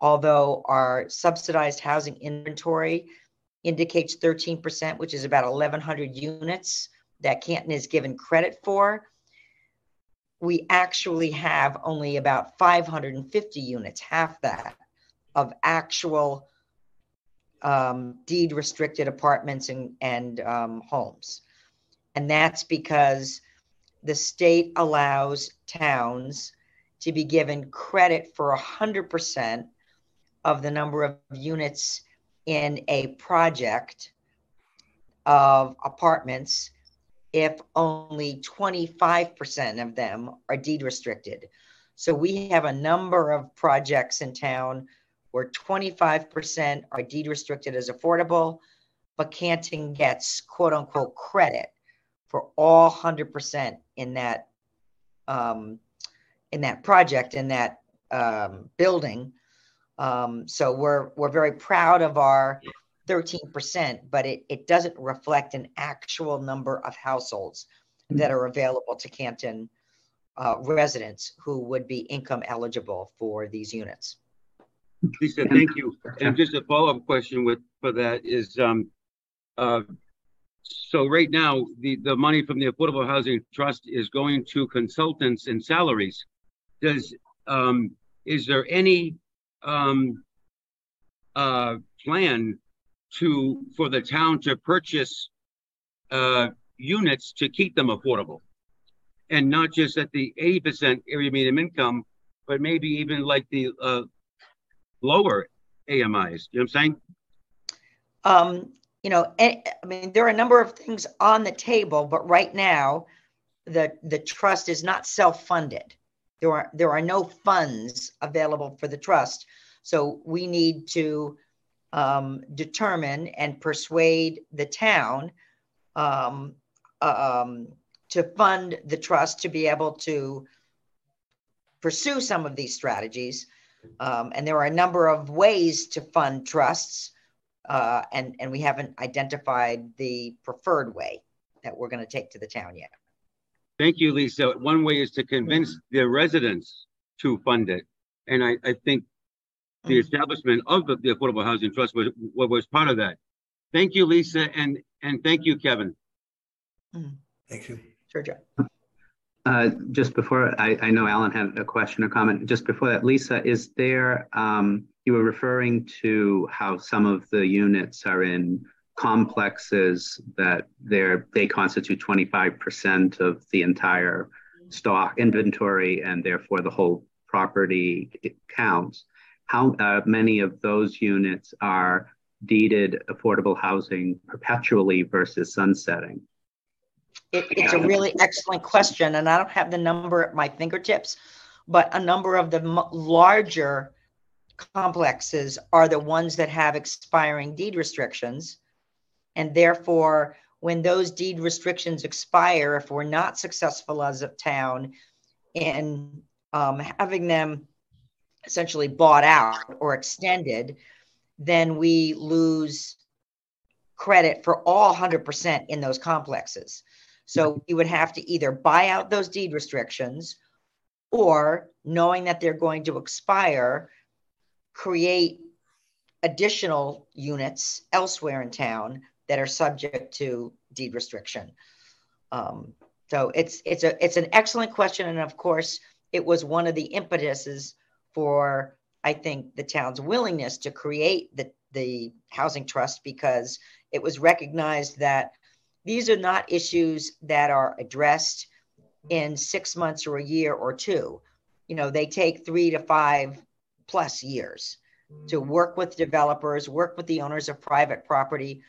although our subsidized housing inventory indicates 13%, which is about 1,100 units that Canton is given credit for, we actually have only about 550 units, half that, of actual um, deed restricted apartments and, and um, homes. And that's because the state allows towns to be given credit for 100% of the number of units in a project of apartments if only 25% of them are deed restricted. So we have a number of projects in town where 25% are deed restricted as affordable, but Canton gets quote unquote credit for all 100% in that um, in that project in that um, building. Um, so we're we're very proud of our 13%, but it, it doesn't reflect an actual number of households that are available to Canton uh, residents who would be income eligible for these units. Lisa, thank you. And just a follow-up question with for that is, um, uh, so right now the the money from the Affordable Housing Trust is going to consultants and salaries. Does um, is there any um, uh, plan to for the town to purchase uh, units to keep them affordable, and not just at the eighty percent area median income, but maybe even like the uh, lower AMIs. You know what I'm saying? Um, you know, I mean, there are a number of things on the table, but right now, the the trust is not self-funded. There are there are no funds available for the trust, so we need to um, determine and persuade the town um, um, to fund the trust to be able to pursue some of these strategies. Um, and there are a number of ways to fund trusts, uh, and, and we haven't identified the preferred way that we're going to take to the town yet. Thank you, Lisa. One way is to convince the residents to fund it. And I, I think the establishment of the, the, Affordable Housing Trust was, was part of that. Thank you, Lisa, and, and thank you, Kevin. Mm-hmm. Thank you. Sure, John. Uh, just before, I, I, know Alan had a question or comment. Just before that, Lisa, is there, um, you were referring to how some of the units are in complexes that they're, they constitute 25% of the entire stock inventory and therefore the whole property counts. How uh, many of those units are deeded affordable housing perpetually versus sunsetting? it, it's a really excellent question, and I don't have the number at my fingertips, but a number of the m- larger complexes are the ones that have expiring deed restrictions. And therefore, when those deed restrictions expire, if we're not successful as a town in um, having them essentially bought out or extended, then we lose credit for all 100% in those complexes. So we would have to either buy out those deed restrictions or knowing that they're going to expire, create additional units elsewhere in town that are subject to deed restriction. Um, so it's it's a it's an excellent question, and of course, it was one of the impetuses for I think the town's willingness to create the the housing trust because it was recognized that these are not issues that are addressed in six months or a year or two. You know, they take three to five plus years to mm-hmm. work with developers, work with the owners of private property,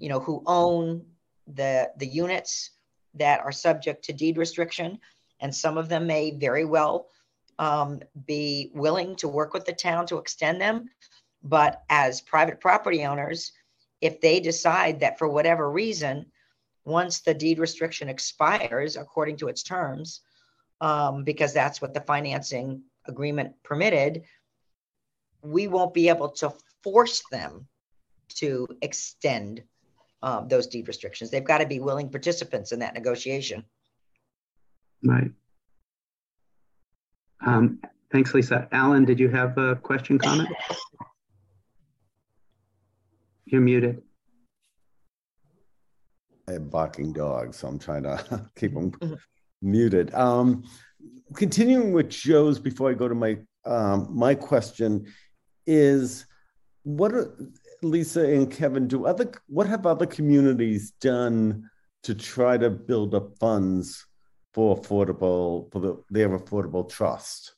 you know, who own the the units that are subject to deed restriction, and some of them may very well um, be willing to work with the town to extend them. But as private property owners, if they decide that for whatever reason, once the deed restriction expires according to its terms, um, because that's what the financing agreement permitted, we won't be able to force them to extend um, those deed restrictions. They've got to be willing participants in that negotiation. Right. Um, thanks, Lisa. Alan, did you have a question, comment? You're muted. I have barking dogs, so I'm trying to (laughs) keep them muted. Um, continuing with Joe's before I go to my um, my question is what are Lisa and Kevin do other what have other communities done to try to build up funds for affordable for the their affordable trust?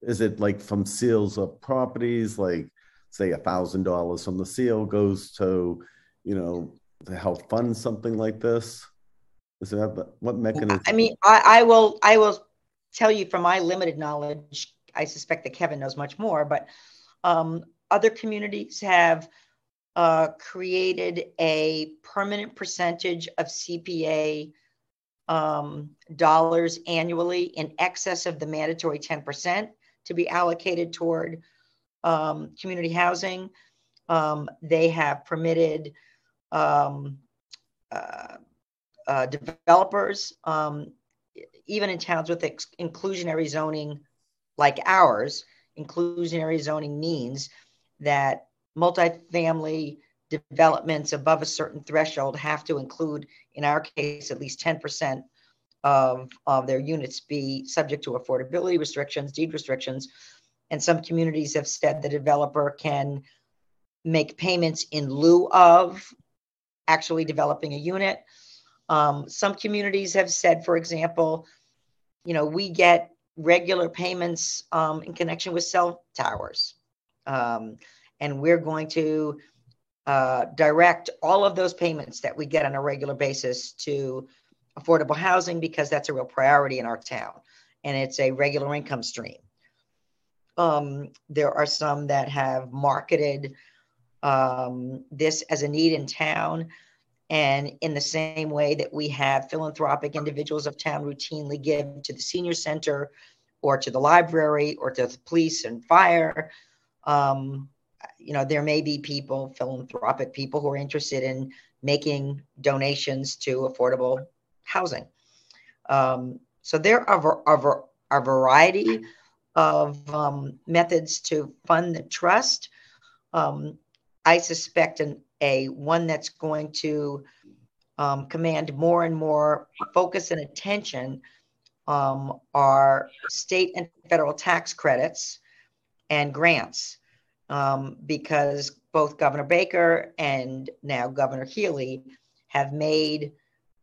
Is it like from sales of properties, like say a thousand dollars from the sale goes to, you know, to help fund something like this? Is that what mechanism? I mean, I, I will I will tell you from my limited knowledge. I suspect that Kevin knows much more, but um, other communities have uh, created a permanent percentage of CPA um, dollars annually in excess of the mandatory 10% to be allocated toward um, community housing. Um, they have permitted um, uh, uh, developers, um, even in towns with ex- inclusionary zoning like ours, inclusionary zoning means that multifamily developments above a certain threshold have to include, in our case, at least 10% of, of their units be subject to affordability restrictions, deed restrictions. And some communities have said the developer can make payments in lieu of actually developing a unit. Um, some communities have said, for example, you know, we get regular payments um, in connection with cell towers. Um, and we're going to uh, direct all of those payments that we get on a regular basis to affordable housing because that's a real priority in our town and it's a regular income stream. Um, there are some that have marketed um, this as a need in town. And in the same way that we have philanthropic individuals of town routinely give to the senior center or to the library or to the police and fire, um, you know, there may be people, philanthropic people, who are interested in making donations to affordable housing. Um, so there are, are, a variety of um, methods to fund the trust. Um, I suspect an, a one that's going to um, command more and more focus and attention um, are state and federal tax credits and grants um, because both Governor Baker and now Governor Healey have made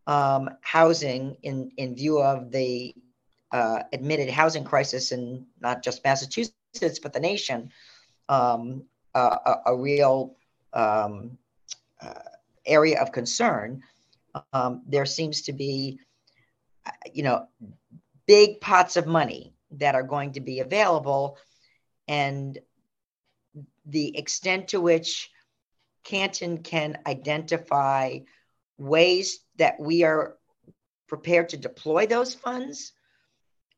um, housing in, in view of the uh, admitted housing crisis in not just Massachusetts, but the nation, um, a, a, real um, uh, area of concern. Um, there seems to be you know, big pots of money that are going to be available. And the extent to which Canton can identify ways that we are prepared to deploy those funds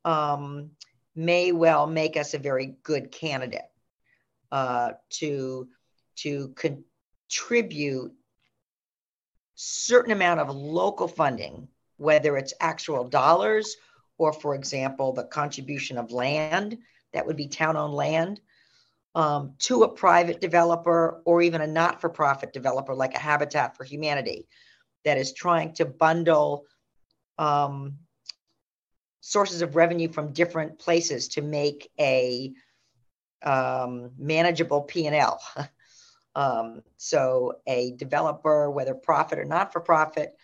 um, may well make us a very good candidate uh, to to contribute certain amount of local funding, whether it's actual dollars or, for example, the contribution of land that would be town-owned land um, to a private developer or even a not-for-profit developer like a Habitat for Humanity that is trying to bundle um, sources of revenue from different places to make a um, manageable P&L. (laughs) um, so a developer, whether profit or not for profit,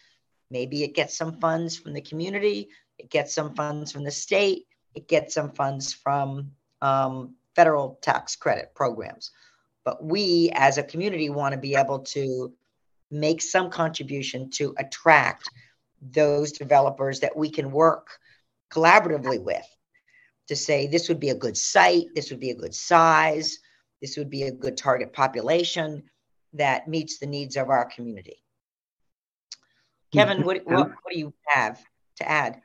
maybe it gets some funds from the community, it gets some funds from the state, it gets some funds from um, federal tax credit programs. But we as a community want to be able to make some contribution to attract those developers that we can work collaboratively with to say this would be a good site, this would be a good size, this would be a good target population that meets the needs of our community. Kevin, what, what, what do you have to add?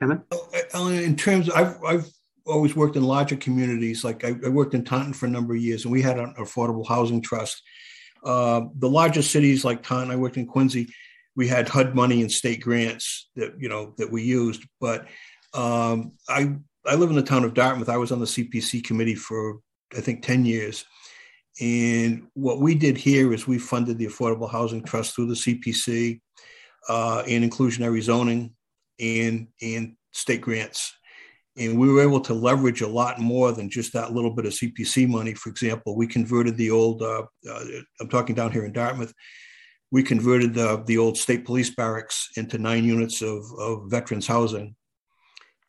Kevin? In terms, of, I've, I've always worked in larger communities. Like I, I, worked in Taunton for a number of years, and we had an affordable housing trust. Uh, the larger cities like Taunton, I worked in Quincy. We had HUD money and state grants that you know that we used. But um, I I live in the town of Dartmouth. I was on the CPC committee for I think ten years, and what we did here is we funded the Affordable Housing Trust through the CPC uh, and inclusionary zoning and and state grants and we were able to leverage a lot more than just that little bit of CPC money. For example, we converted the old, uh, uh, I'm talking down here in Dartmouth, we converted the, the old state police barracks into nine units of, of veterans housing.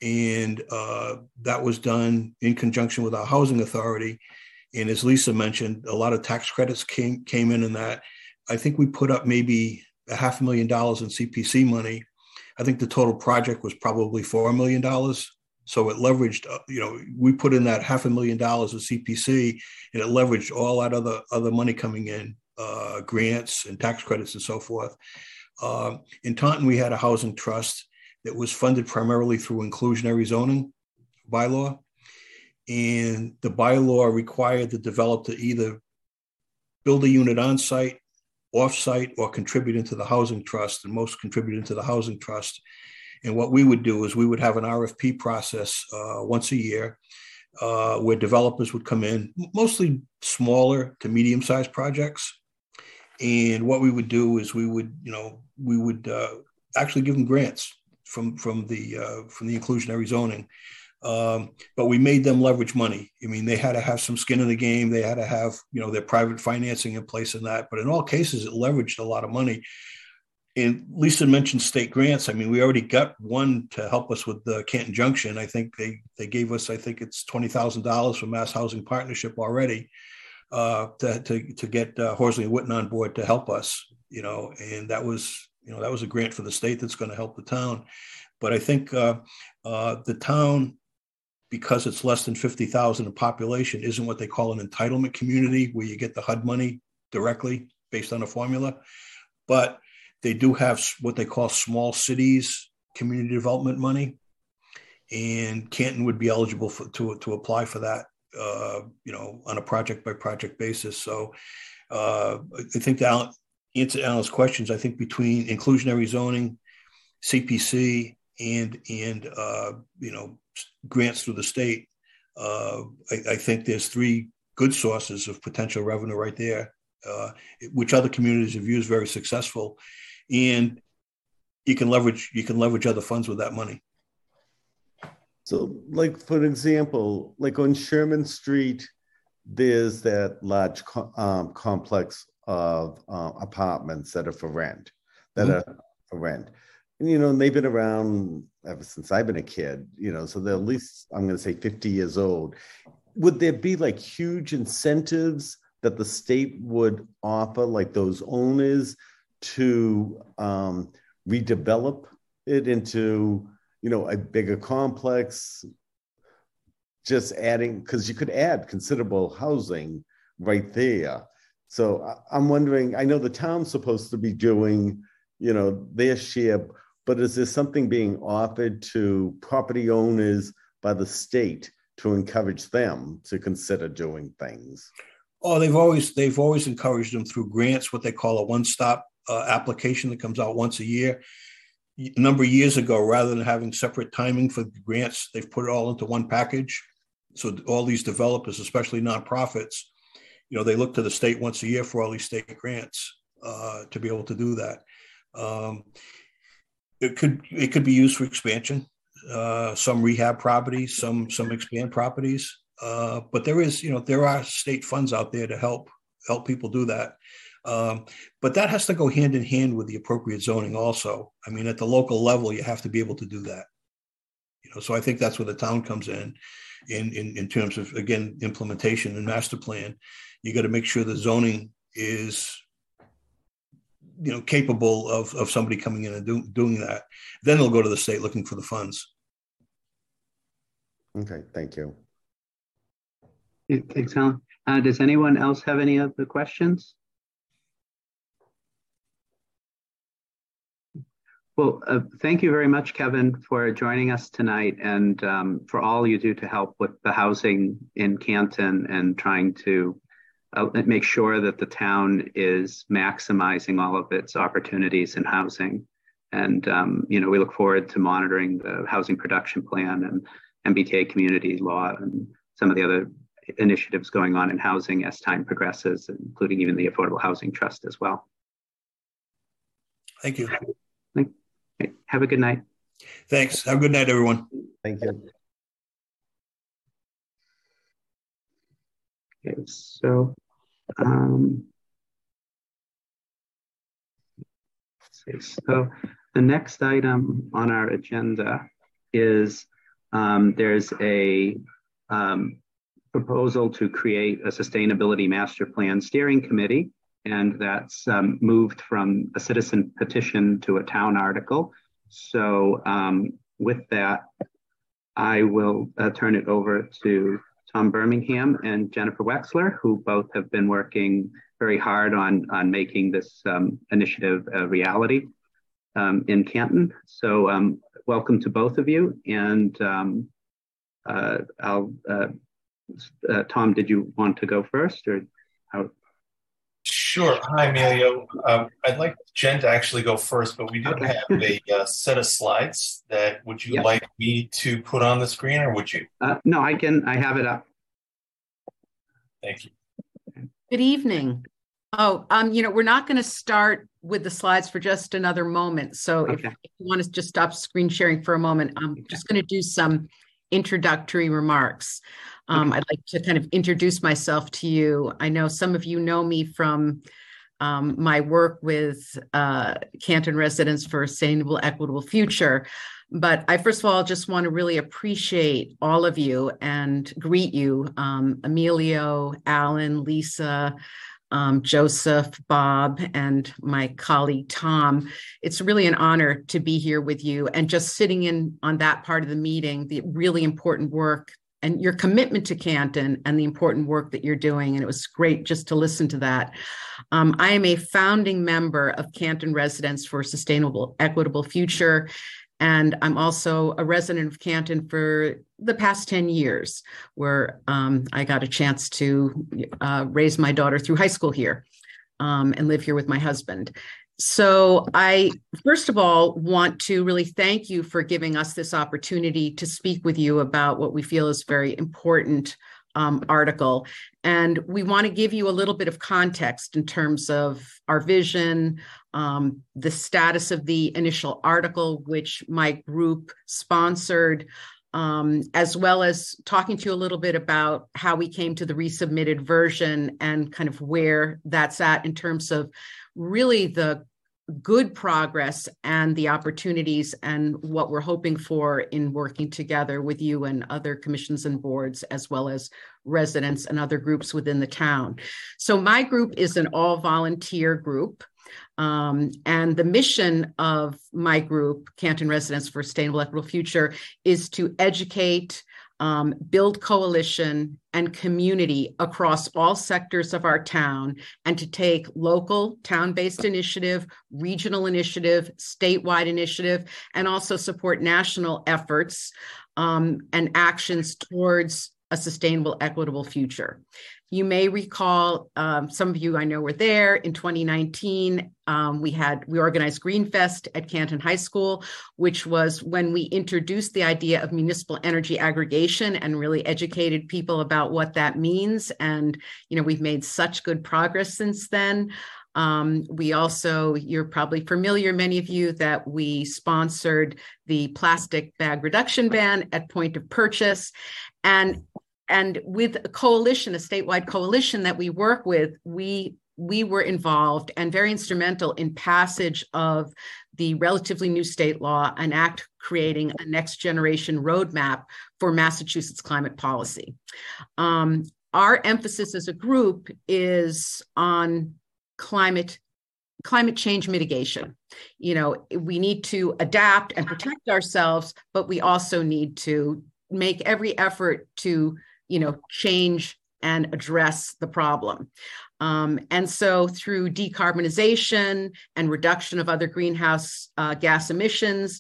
And uh, that was done in conjunction with our housing authority. And as Lisa mentioned, a lot of tax credits came, came in in that. I think we put up maybe a half a million dollars in CPC money. I think the total project was probably $4 million so it leveraged, uh, you know, we put in that half a million dollars of CPC, and it leveraged all that other other money coming in, uh, grants and tax credits and so forth. Uh, in Taunton, we had a housing trust that was funded primarily through inclusionary zoning bylaw, and the bylaw required the developer to either build a unit on site, off site, or contribute into the housing trust, and most contribute into the housing trust. And what we would do is we would have an RFP process uh, once a year uh, where developers would come in, mostly smaller to medium sized projects. And what we would do is we would, you know, we would uh, actually give them grants from from the uh, from the inclusionary zoning. Um, but we made them leverage money. I mean, they had to have some skin in the game. They had to have, you know, their private financing in place in that. But in all cases, it leveraged a lot of money and Lisa mentioned state grants. I mean, we already got one to help us with the Canton Junction. I think they they gave us, I think it's twenty thousand dollars from Mass Housing Partnership already uh, to, to to get uh, Horsley and Witten on board to help us. You know, and that was you know that was a grant for the state that's going to help the town. But I think uh, uh, the town, because it's less than fifty thousand in population, isn't what they call an entitlement community where you get the HUD money directly based on a formula, but they do have what they call small cities community development money, and Canton would be eligible for, to to apply for that. Uh, you know, on a project by project basis. So, uh, I think to answer Alan's questions, I think between inclusionary zoning, CPC, and and uh, you know grants through the state, uh, I, I, think there's three good sources of potential revenue right there, uh, which other communities have used very successful and you can leverage you can leverage other funds with that money. So, like for example, like on Sherman Street, there's that large um, complex of uh, apartments that are for rent, that mm-hmm. are for rent. And, you know, and they've been around ever since I've been a kid, you know, so they're at least, I'm going to say 50 years old. Would there be like huge incentives that the state would offer, like those owners to um, redevelop it into you know, a bigger complex, just adding, because you could add considerable housing right there. So I'm wondering, I know the town's supposed to be doing, you know, their share, but is there something being offered to property owners by the state to encourage them to consider doing things? Oh, they've always they've always encouraged them through grants, what they call a one-stop uh, application that comes out once a year. A number of years ago, rather than having separate timing for the grants, they've put it all into one package. So all these developers, especially nonprofits, you know, they look to the state once a year for all these state grants uh, to be able to do that. Um, it could it could be used for expansion, uh, some rehab properties, some some expand properties. Uh, but there is, you know, there are state funds out there to help help people do that. Um, but that has to go hand in hand with the appropriate zoning also. I mean, at the local level, you have to be able to do that. You know, so I think that's where the town comes in, in in, in terms of again implementation and master plan. You got to make sure the zoning is you know capable of of somebody coming in and do, doing that. Then they'll go to the state looking for the funds. Okay, thank you. Thanks, Alan. Uh, does anyone else have any other questions? Well, uh, thank you very much, Kevin, for joining us tonight and um, for all you do to help with the housing in Canton and trying to uh, make sure that the town is maximizing all of its opportunities in housing. And, um, you know, we look forward to monitoring the housing production plan and MBTA community law and some of the other initiatives going on in housing as time progresses, including even the Affordable Housing Trust as well. Thank you. Have a good night. Thanks. Have a good night, everyone. Thank you. Okay, so um, so the next item on our agenda is um, there's a um, proposal to create a sustainability master plan steering committee, and that's um, moved from a citizen petition to a town article. So um, with that, I will uh, turn it over to Tom Birmingham and Jennifer Wexler, who both have been working very hard on, on making this um, initiative a reality um, in Canton. So um, welcome to both of you. And um, uh, I'll uh, uh, Tom, did you want to go first or how? Sure. Hi, Emilio. Um, I'd like Jen to actually go first, but we do okay. have a uh, set of slides that would you yep. like me to put on the screen or would you? Uh, no, I can. I have it up. Thank you. Good evening. Oh, um, you know, we're not going to start with the slides for just another moment. So okay. if, if, you want to just stop screen sharing for a moment, I'm okay. just going to do some introductory remarks. Um, okay. I'd like to kind of introduce myself to you. I know some of you know me from um, my work with uh, Canton Residents for a Sustainable, Equitable Future. But I, first of all, just want to really appreciate all of you and greet you, um, Emilio, Alan, Lisa, um, Joseph, Bob, and my colleague Tom. It's really an honor to be here with you and just sitting in on that part of the meeting, the really important work and your commitment to Canton and the important work that you're doing. And it was great just to listen to that. Um, I am a founding member of Canton Residents for Sustainable, Equitable Future. And I'm also a resident of Canton for the past 10 years, where um, I got a chance to uh, raise my daughter through high school here um, and live here with my husband. So, I first of all want to really thank you for giving us this opportunity to speak with you about what we feel is very important um, article. And we want to give you a little bit of context in terms of our vision, um, the status of the initial article, which my group sponsored, um, as well as talking to you a little bit about how we came to the resubmitted version and kind of where that's at in terms of really the good progress and the opportunities and what we're hoping for in working together with you and other commissions and boards, as well as residents and other groups within the town. So, my group is an all volunteer group. Um, and the mission of my group, Canton Residents for Sustainable Equitable Future, is to educate, um, build coalition and community across all sectors of our town, and to take local, town based initiative, regional initiative, statewide initiative, and also support national efforts um, and actions towards a sustainable, equitable future. You may recall, um, some of you I know were there in 2019. Um, we had we organized Greenfest at Canton High School, which was when we introduced the idea of municipal energy aggregation and really educated people about what that means. And you know, we've made such good progress since then. Um, we also, you're probably familiar, many of you, that we sponsored the plastic bag reduction ban at point of purchase. And and with a coalition, a statewide coalition that we work with, we we were involved and very instrumental in passage of the relatively new state law, an act creating a next generation roadmap for Massachusetts climate policy. Um, our emphasis as a group is on climate climate change mitigation. You know, we need to adapt and protect ourselves, but we also need to make every effort to you know, change and address the problem. Um, and so, through decarbonization and reduction of other greenhouse uh, gas emissions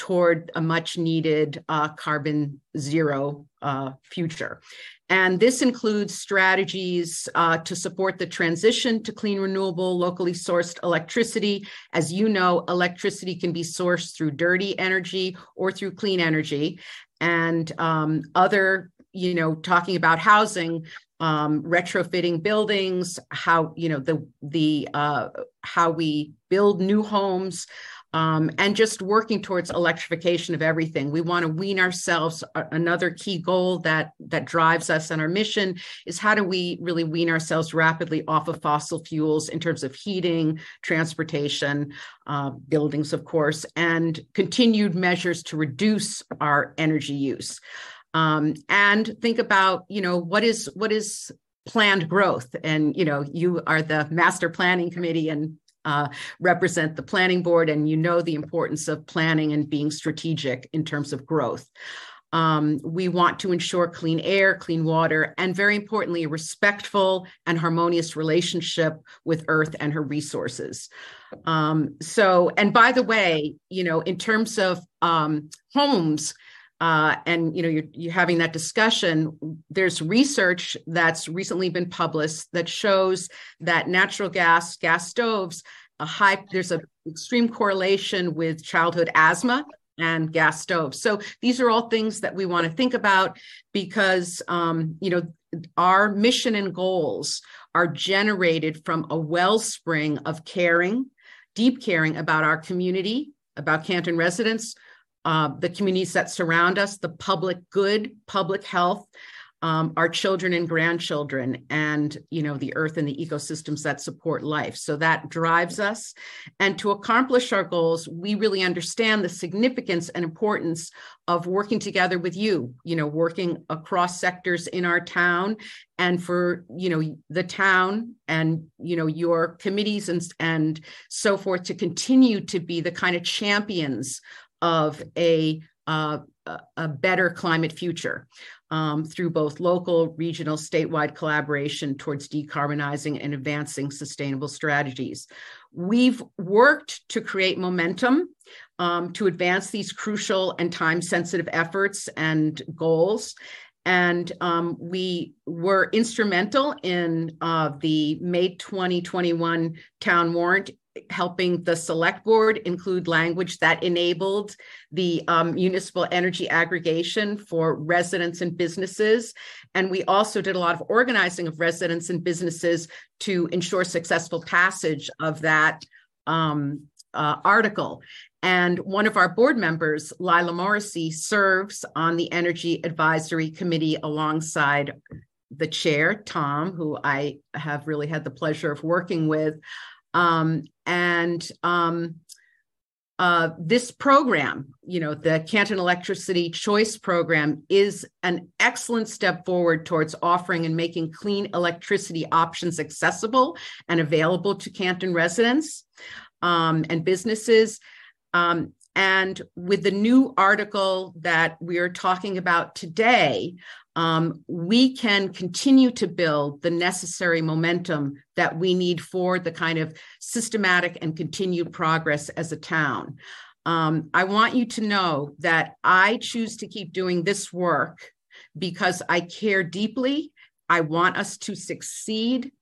toward a much needed uh, carbon zero uh, future. And this includes strategies uh, to support the transition to clean, renewable, locally sourced electricity. As you know, electricity can be sourced through dirty energy or through clean energy. And um, other you know, talking about housing, um, retrofitting buildings, how you know the the uh, how we build new homes, um, and just working towards electrification of everything. We want to wean ourselves. Another key goal that that drives us and our mission is how do we really wean ourselves rapidly off of fossil fuels in terms of heating, transportation, uh, buildings, of course, and continued measures to reduce our energy use um, and think about you know what is what is planned growth and you know you are the master planning committee and uh, represent the planning board and you know the importance of planning and being strategic in terms of growth um, we want to ensure clean air, clean water, and very importantly, a respectful and harmonious relationship with Earth and her resources. Um, so, and by the way, you know, in terms of um, homes, uh, and you know you're, you're having that discussion. There's research that's recently been published that shows that natural gas gas stoves a high there's an extreme correlation with childhood asthma and gas stoves. So these are all things that we want to think about because um, you know our mission and goals are generated from a wellspring of caring deep caring about our community about canton residents uh, the communities that surround us, the public good, public health, um, our children and grandchildren, and you know the earth and the ecosystems that support life. So that drives us. And to accomplish our goals, we really understand the significance and importance of working together with you. You know, working across sectors in our town, and for you know the town and you know your committees and and so forth to continue to be the kind of champions of a uh, a better climate future um, through both local, regional, statewide collaboration towards decarbonizing and advancing sustainable strategies. We've worked to create momentum um, to advance these crucial and time sensitive efforts and goals. And um, we were instrumental in uh, the May 2021 town warrant helping the select board include language that enabled the um, municipal energy aggregation for residents and businesses. And we also did a lot of organizing of residents and businesses to ensure successful passage of that um, uh, article. And one of our board members, Lila Morrissey, serves on the Energy Advisory Committee alongside the chair, Tom, who I have really had the pleasure of working with. Um, and um, uh, this program, you know, the Canton Electricity Choice Program, is an excellent step forward towards offering and making clean electricity options accessible and available to Canton residents um, and businesses. Um, and with the new article that we are talking about today, um, we can continue to build the necessary momentum that we need for the kind of systematic and continued progress as a town. Um, I want you to know that I choose to keep doing this work because I care deeply. I want us to succeed.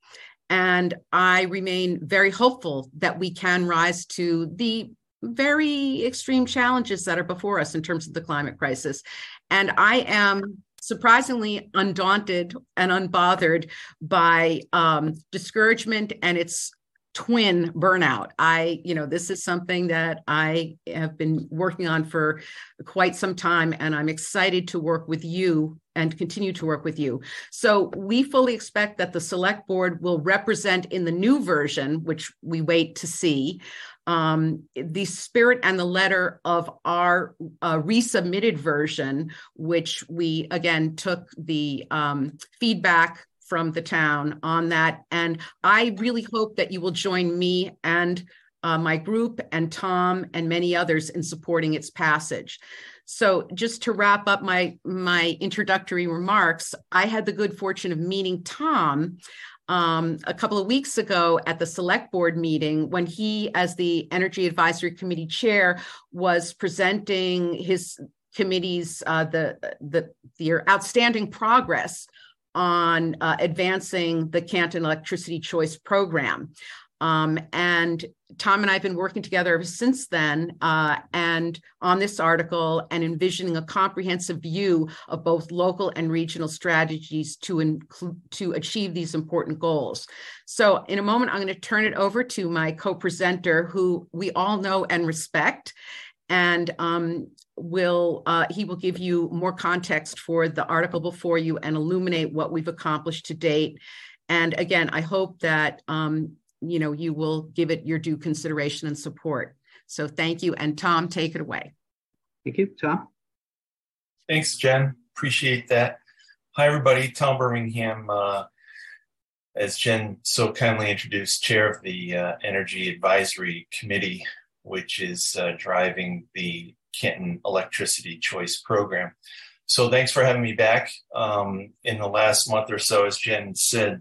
And I remain very hopeful that we can rise to the very extreme challenges that are before us in terms of the climate crisis. And I am surprisingly undaunted and unbothered by um, discouragement and its twin burnout. I, you know, this is something that I have been working on for quite some time, and I'm excited to work with you and continue to work with you. So we fully expect that the select board will represent in the new version, which we wait to see, um, the spirit and the letter of our uh, resubmitted version, which we again took the um, feedback from the town on that. And I really hope that you will join me and uh, my group and Tom and many others in supporting its passage. So just to wrap up my my introductory remarks, I had the good fortune of meeting Tom um, a couple of weeks ago at the select board meeting when he, as the Energy Advisory Committee chair, was presenting his committee's uh, the the the outstanding progress on uh, advancing the Canton Electricity Choice Program. Um, and Tom and I have been working together ever since then uh, and on this article and envisioning a comprehensive view of both local and regional strategies to, to achieve these important goals. So in a moment, I'm going to turn it over to my co-presenter who we all know and respect. And um, will uh, he will give you more context for the article before you and illuminate what we've accomplished to date. And again, I hope that um, you know, you will give it your due consideration and support. So thank you. And Tom, take it away. Thank you, Tom. Thanks, Jen. Appreciate that. Hi, everybody. Tom Birmingham, uh, as Jen so kindly introduced, chair of the uh, Energy Advisory Committee, which is uh, driving the Canton Electricity Choice Program. So thanks for having me back. Um, in the last month or so, as Jen said,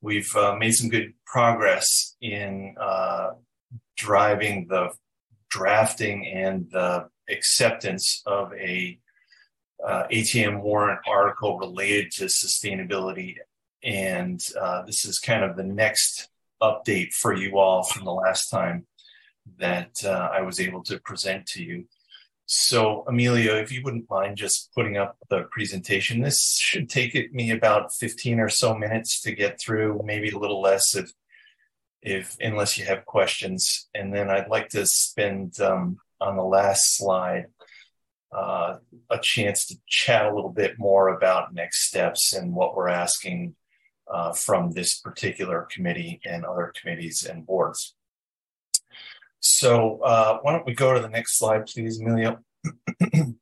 we've uh, made some good progress in uh, driving the drafting and the acceptance of a uh, ATM warrant article related to sustainability. And uh, this is kind of the next update for you all from the last time that uh, I was able to present to you. So, Amelia, if you wouldn't mind just putting up the presentation, this should take me about 15 or so minutes to get through, maybe a little less if, if unless you have questions. And then I'd like to spend um, on the last slide uh, a chance to chat a little bit more about next steps and what we're asking uh, from this particular committee and other committees and boards. So uh, why don't we go to the next slide, please, Amelia? (clears throat)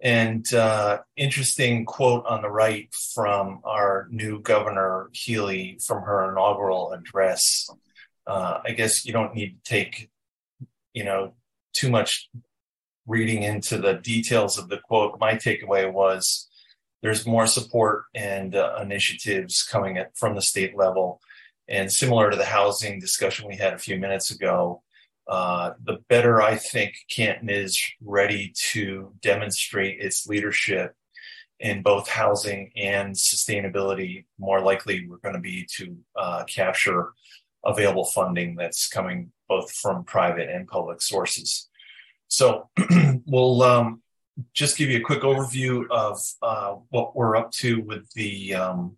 and uh, interesting quote on the right from our new governor Healey from her inaugural address. Uh, I guess you don't need to take, you know, too much reading into the details of the quote. My takeaway was there's more support and uh, initiatives coming at, from the state level and similar to the housing discussion we had a few minutes ago, uh, the better I think Canton is ready to demonstrate its leadership in both housing and sustainability, more likely we're going to be to uh, capture available funding that's coming both from private and public sources. So (clears throat) we'll um, just give you a quick overview of uh, what we're up to with the um,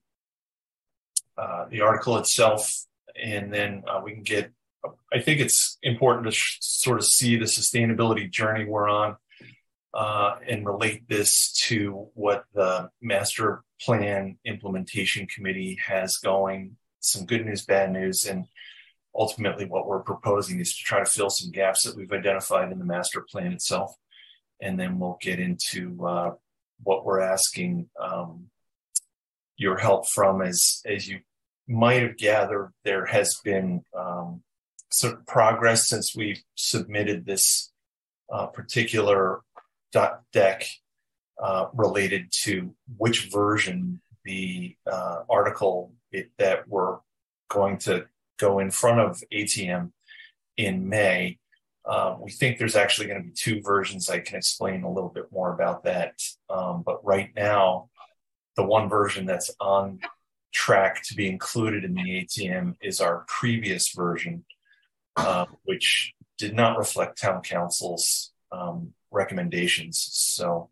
uh, the article itself, and then uh, we can get. I think it's important to sh- sort of see the sustainability journey we're on uh, and relate this to what the master plan implementation committee has going. Some good news, bad news, and ultimately, what we're proposing is to try to fill some gaps that we've identified in the master plan itself. And then we'll get into uh, what we're asking um, your help from. As, as you might have gathered, there has been um, some progress since we submitted this uh, particular deck uh, related to which version the uh, article it, that we're going to go in front of ATM in May. Uh, we think there's actually going to be two versions. I can explain a little bit more about that. Um, but right now, the one version that's on track to be included in the ATM is our previous version, uh, which did not reflect town counsel's um, recommendations. So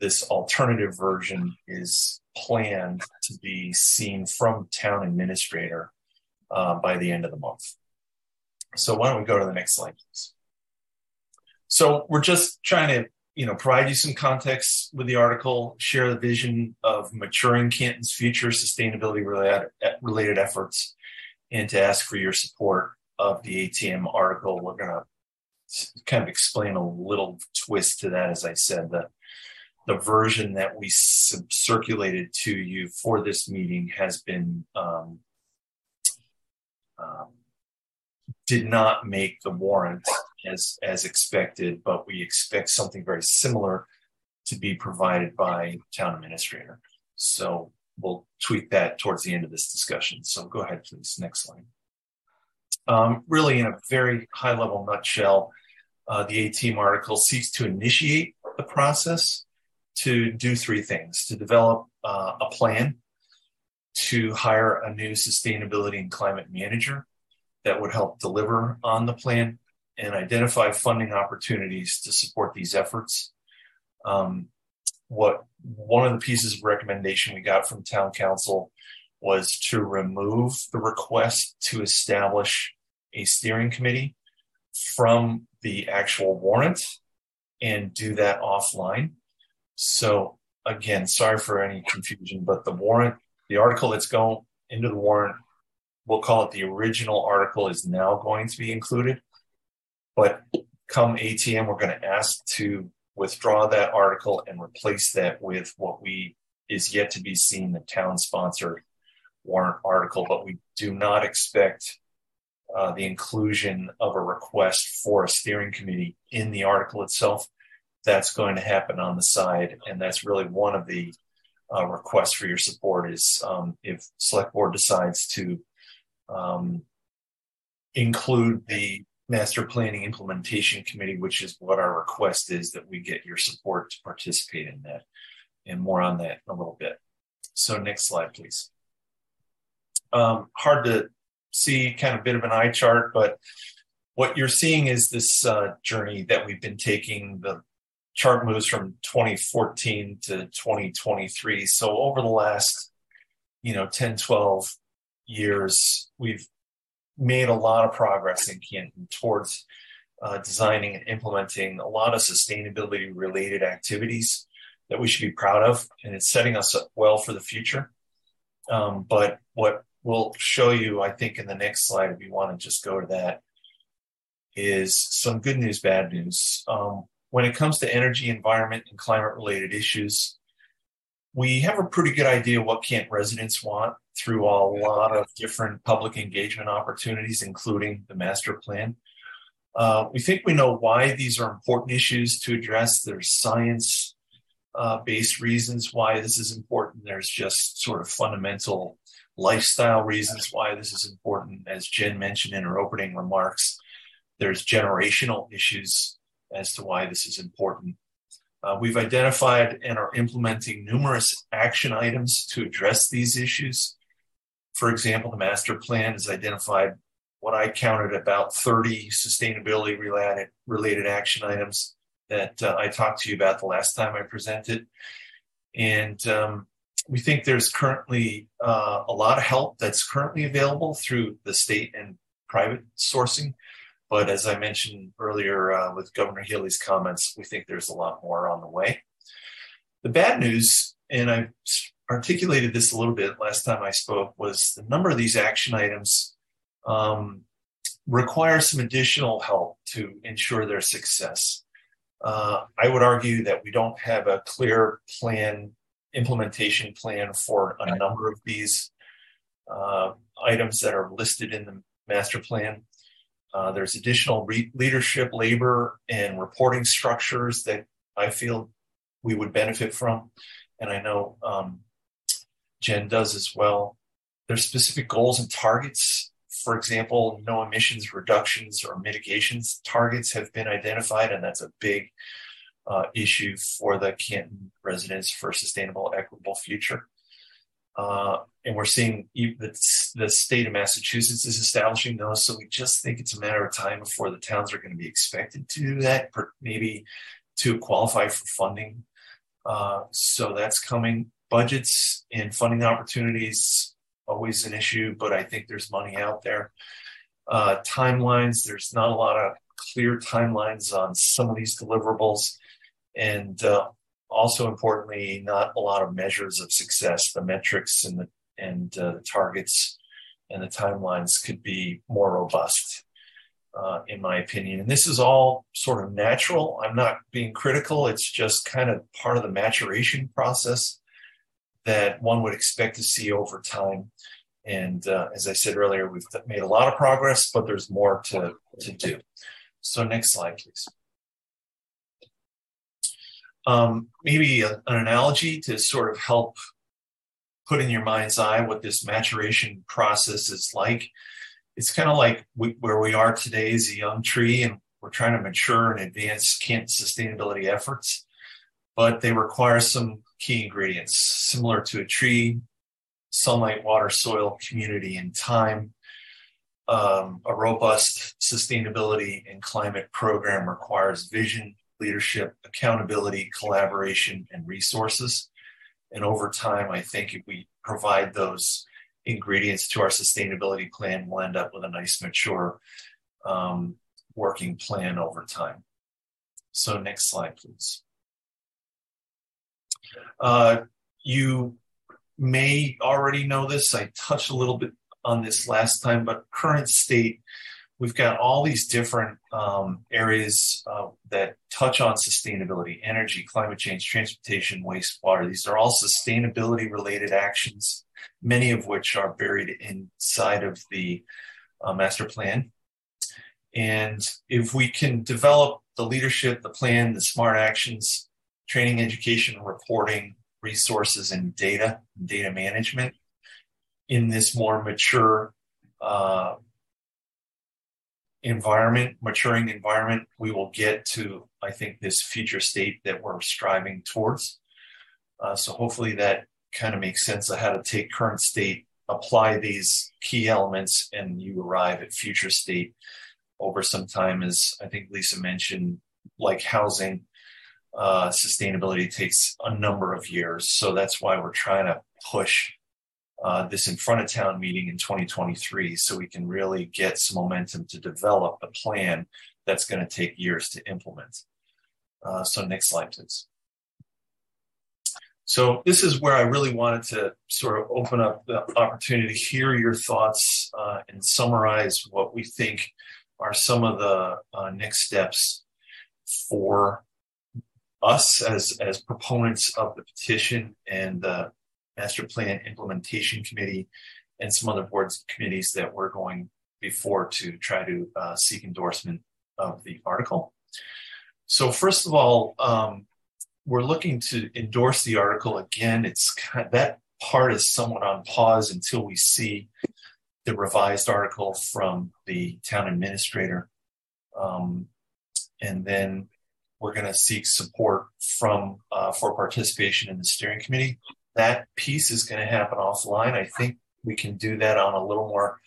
this alternative version is planned to be seen from town administrator uh, by the end of the month. So why don't we go to the next slide, please? So we're just trying to, you know, provide you some context with the article, share the vision of maturing Canton's future sustainability related, related efforts, and to ask for your support of the ATM article. We're going to kind of explain a little twist to that, as I said, that the version that we circulated to you for this meeting has been um, um, did not make the warrant as as expected, but we expect something very similar to be provided by town administrator. So we'll tweak that towards the end of this discussion. So go ahead, please. Next slide. Um, really, in a very high level nutshell, uh, the ATM article seeks to initiate the process to do three things to develop uh, a plan, to hire a new sustainability and climate manager that would help deliver on the plan, and identify funding opportunities to support these efforts. Um, what one of the pieces of recommendation we got from town counsel was to remove the request to establish a steering committee from the actual warrant and do that offline. So again, sorry for any confusion, but the warrant, the article that's going into the warrant, we'll call it the original article is now going to be included. But come ATM, we're going to ask to withdraw that article and replace that with what we is yet to be seen the town sponsored warrant article. But we do not expect uh, the inclusion of a request for a steering committee in the article itself that's going to happen on the side. And that's really one of the uh, requests for your support is um, if select board decides to um, include the master planning implementation committee, which is what our request is that we get your support to participate in that and more on that in a little bit. So next slide, please. Um, hard to see kind of bit of an eye chart, but what you're seeing is this uh, journey that we've been taking the chart moves from 2014 to 2023. So over the last, you know, 10, 12 years, we've made a lot of progress in Canton towards uh, designing and implementing a lot of sustainability related activities that we should be proud of. And it's setting us up well for the future. Um, but what we'll show you, I think, in the next slide, if you want to just go to that, is some good news, bad news. Um, when it comes to energy, environment, and climate related issues, we have a pretty good idea what Canton residents want through a lot of different public engagement opportunities, including the master plan. Uh, we think we know why these are important issues to address. There's science uh, based reasons why this is important. There's just sort of fundamental lifestyle reasons why this is important. As Jen mentioned in her opening remarks, there's generational issues as to why this is important. Uh, we've identified and are implementing numerous action items to address these issues. For example, the master plan has identified what I counted about 30 sustainability related, related action items that uh, I talked to you about the last time I presented. And um, we think there's currently uh, a lot of help that's currently available through the state and private sourcing but as I mentioned earlier uh, with Governor Healey's comments, we think there's a lot more on the way. The bad news, and I articulated this a little bit last time I spoke, was the number of these action items um, require some additional help to ensure their success. Uh, I would argue that we don't have a clear plan, implementation plan for a number of these uh, items that are listed in the master plan. Uh, there's additional re- leadership, labor, and reporting structures that I feel we would benefit from, and I know um, Jen does as well. There's specific goals and targets. For example, no emissions reductions or mitigations targets have been identified, and that's a big uh, issue for the Canton residents for a sustainable, equitable future. Uh, and we're seeing the, the state of Massachusetts is establishing those. So we just think it's a matter of time before the towns are going to be expected to do that, maybe to qualify for funding. Uh, so that's coming. Budgets and funding opportunities always an issue, but I think there's money out there. Uh, timelines, there's not a lot of clear timelines on some of these deliverables. And uh, also importantly, not a lot of measures of success. The metrics and the and uh, the targets and the timelines could be more robust, uh, in my opinion. And this is all sort of natural. I'm not being critical. It's just kind of part of the maturation process that one would expect to see over time. And uh, as I said earlier, we've made a lot of progress, but there's more to, to do. So, next slide, please um, maybe a, an analogy to sort of help put in your mind's eye what this maturation process is like. It's kind of like we, where we are today is a young tree, and we're trying to mature and advance Canton sustainability efforts, but they require some key ingredients similar to a tree sunlight, water, soil, community, and time. Um, a robust sustainability and climate program requires vision, leadership, accountability, collaboration, and resources. And over time, I think if we provide those ingredients to our sustainability plan, we'll end up with a nice, mature um, working plan over time. So, next slide, please. Uh, you may already know this. I touched a little bit on this last time, but current state we've got all these different um, areas uh, that touch on sustainability energy climate change transportation wastewater. These are all sustainability related actions many of which are buried inside of the uh, master plan. And if we can develop the leadership the plan the smart actions training education reporting resources and data data management in this more mature uh, environment, maturing environment, we will get to, I think, this future state that we're striving towards. Uh, so hopefully that kind of makes sense of how to take current state, apply these key elements, and you arrive at future state over some time. As I think Lisa mentioned, like housing, uh, sustainability takes a number of years. So that's why we're trying to push uh, this in front of town meeting in 2023 so we can really get some momentum to develop a plan that's going to take years to implement. Uh, so next slide, please. So this is where I really wanted to sort of open up the opportunity to hear your thoughts uh, and summarize what we think are some of the uh, next steps for us as as proponents of the petition and the master plan implementation committee and some other boards committees that we're going before to try to uh, seek endorsement of the article. So first of all, um, we're looking to endorse the article again. It's kind of, that part is somewhat on pause until we see the revised article from the town administrator. Um, and then we're going to seek support from uh, for participation in the steering committee that piece is going to happen offline. I think we can do that on a little more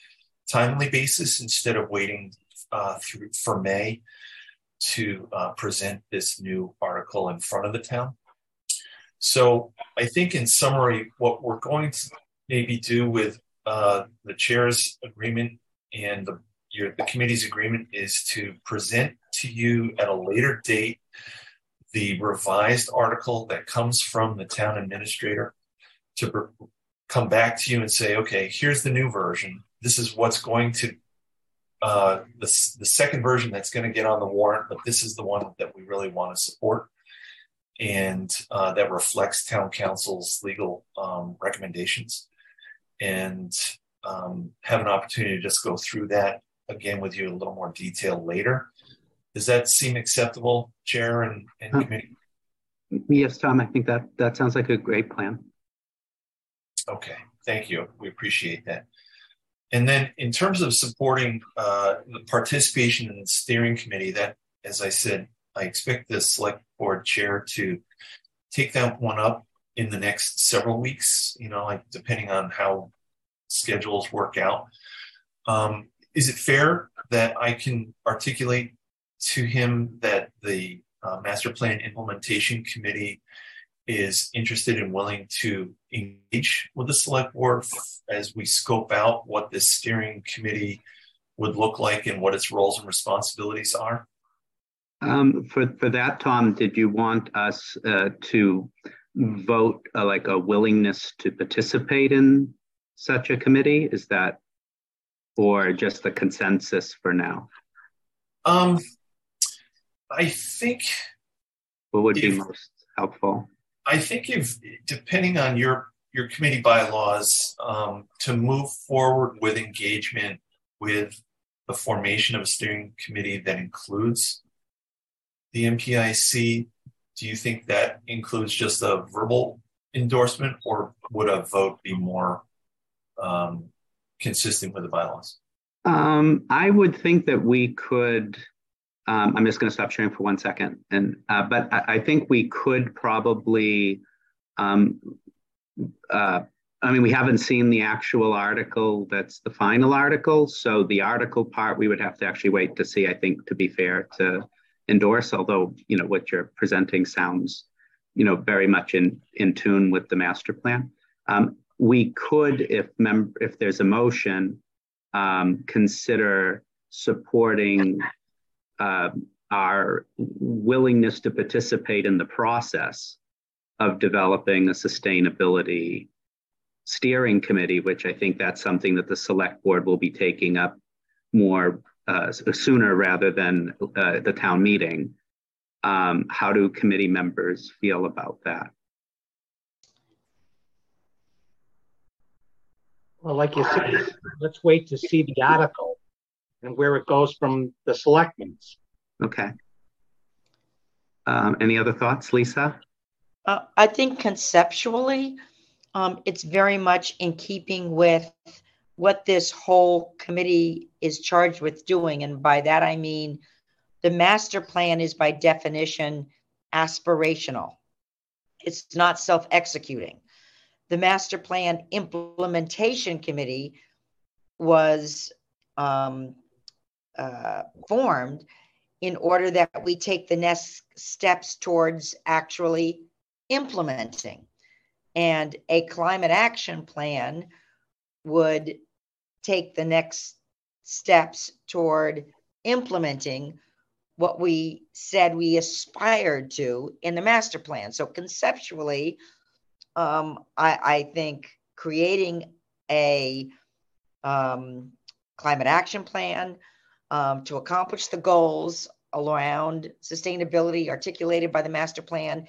timely basis instead of waiting uh, through for May to uh, present this new article in front of the town. So I think in summary, what we're going to maybe do with uh, the chair's agreement and the, your, the committee's agreement is to present to you at a later date the revised article that comes from the town administrator to come back to you and say, okay, here's the new version. This is what's going to uh, the, the second version that's going to get on the warrant, but this is the one that we really want to support and uh, that reflects town counsel's legal um, recommendations and um, have an opportunity to just go through that again with you in a little more detail later. Does that seem acceptable, Chair and, and uh, committee? Yes, Tom, I think that that sounds like a great plan. Okay, thank you. We appreciate that. And then in terms of supporting uh, the participation in the steering committee, that, as I said, I expect the select board chair to take that one up in the next several weeks, you know, like depending on how schedules work out. Um, is it fair that I can articulate to him that the uh, master plan implementation committee is interested and willing to engage with the select board as we scope out what this steering committee would look like and what its roles and responsibilities are? Um, for for that, Tom, did you want us uh, to vote uh, like a willingness to participate in such a committee? Is that, or just a consensus for now? Um, I think. What would if, be most helpful? I think if, depending on your your committee bylaws, um, to move forward with engagement with the formation of a steering committee that includes the MPIC, do you think that includes just a verbal endorsement, or would a vote be more um, consistent with the bylaws? Um, I would think that we could um, I'm just going to stop sharing for one second. And uh, but I, I, think we could probably. Um, uh, I mean, we haven't seen the actual article that's the final article. So the article part, we would have to actually wait to see. I think, to be fair, to endorse. Although you know what you're presenting sounds, you know, very much in in tune with the master plan. Um, we could, if mem- if there's a motion, um, consider supporting uh, our willingness to participate in the process of developing a sustainability steering committee, which I think that's something that the select board will be taking up more uh, sooner rather than uh, the town meeting. Um, how do committee members feel about that? Well, like you said, let's wait to see the article and where it goes from the selectmen's. Okay. Um, any other thoughts, Lisa? Uh, I think conceptually, um, it's very much in keeping with what this whole committee is charged with doing. And by that, I mean the master plan is by definition aspirational, it's not self executing. The master plan implementation committee was um, uh, formed in order that we take the next steps towards actually implementing. And a climate action plan would take the next steps toward implementing what we said we aspired to in the master plan. So conceptually, um, I, I, think creating a um, climate action plan, um, to accomplish the goals around sustainability articulated by the master plan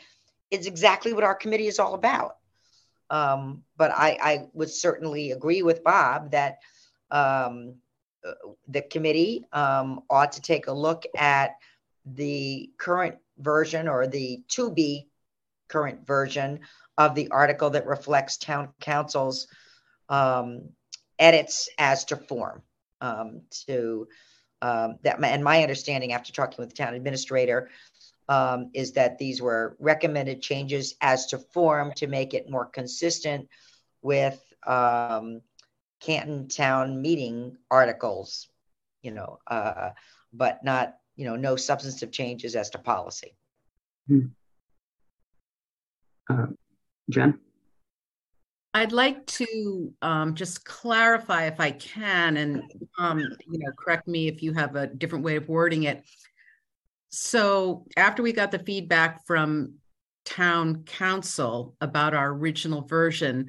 is exactly what our committee is all about. Um, but I, I, would certainly agree with Bob that um, the committee um, ought to take a look at the current version or the to be current version of the article that reflects town counsel's um, edits as to form um, to um, that and my understanding after talking with the town administrator um, is that these were recommended changes as to form to make it more consistent with um, Canton town meeting articles, you know, uh, but not, you know, no substantive changes as to policy. Hmm. Uh, Jen? I'd like to um, just clarify if I can, and um, you know, correct me if you have a different way of wording it. So after we got the feedback from town counsel about our original version,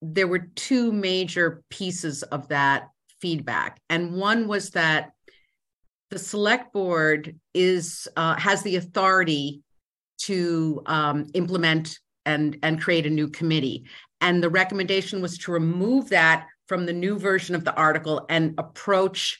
there were two major pieces of that feedback. And one was that the select board is uh, has the authority to um, implement and and create a new committee. And the recommendation was to remove that from the new version of the article and approach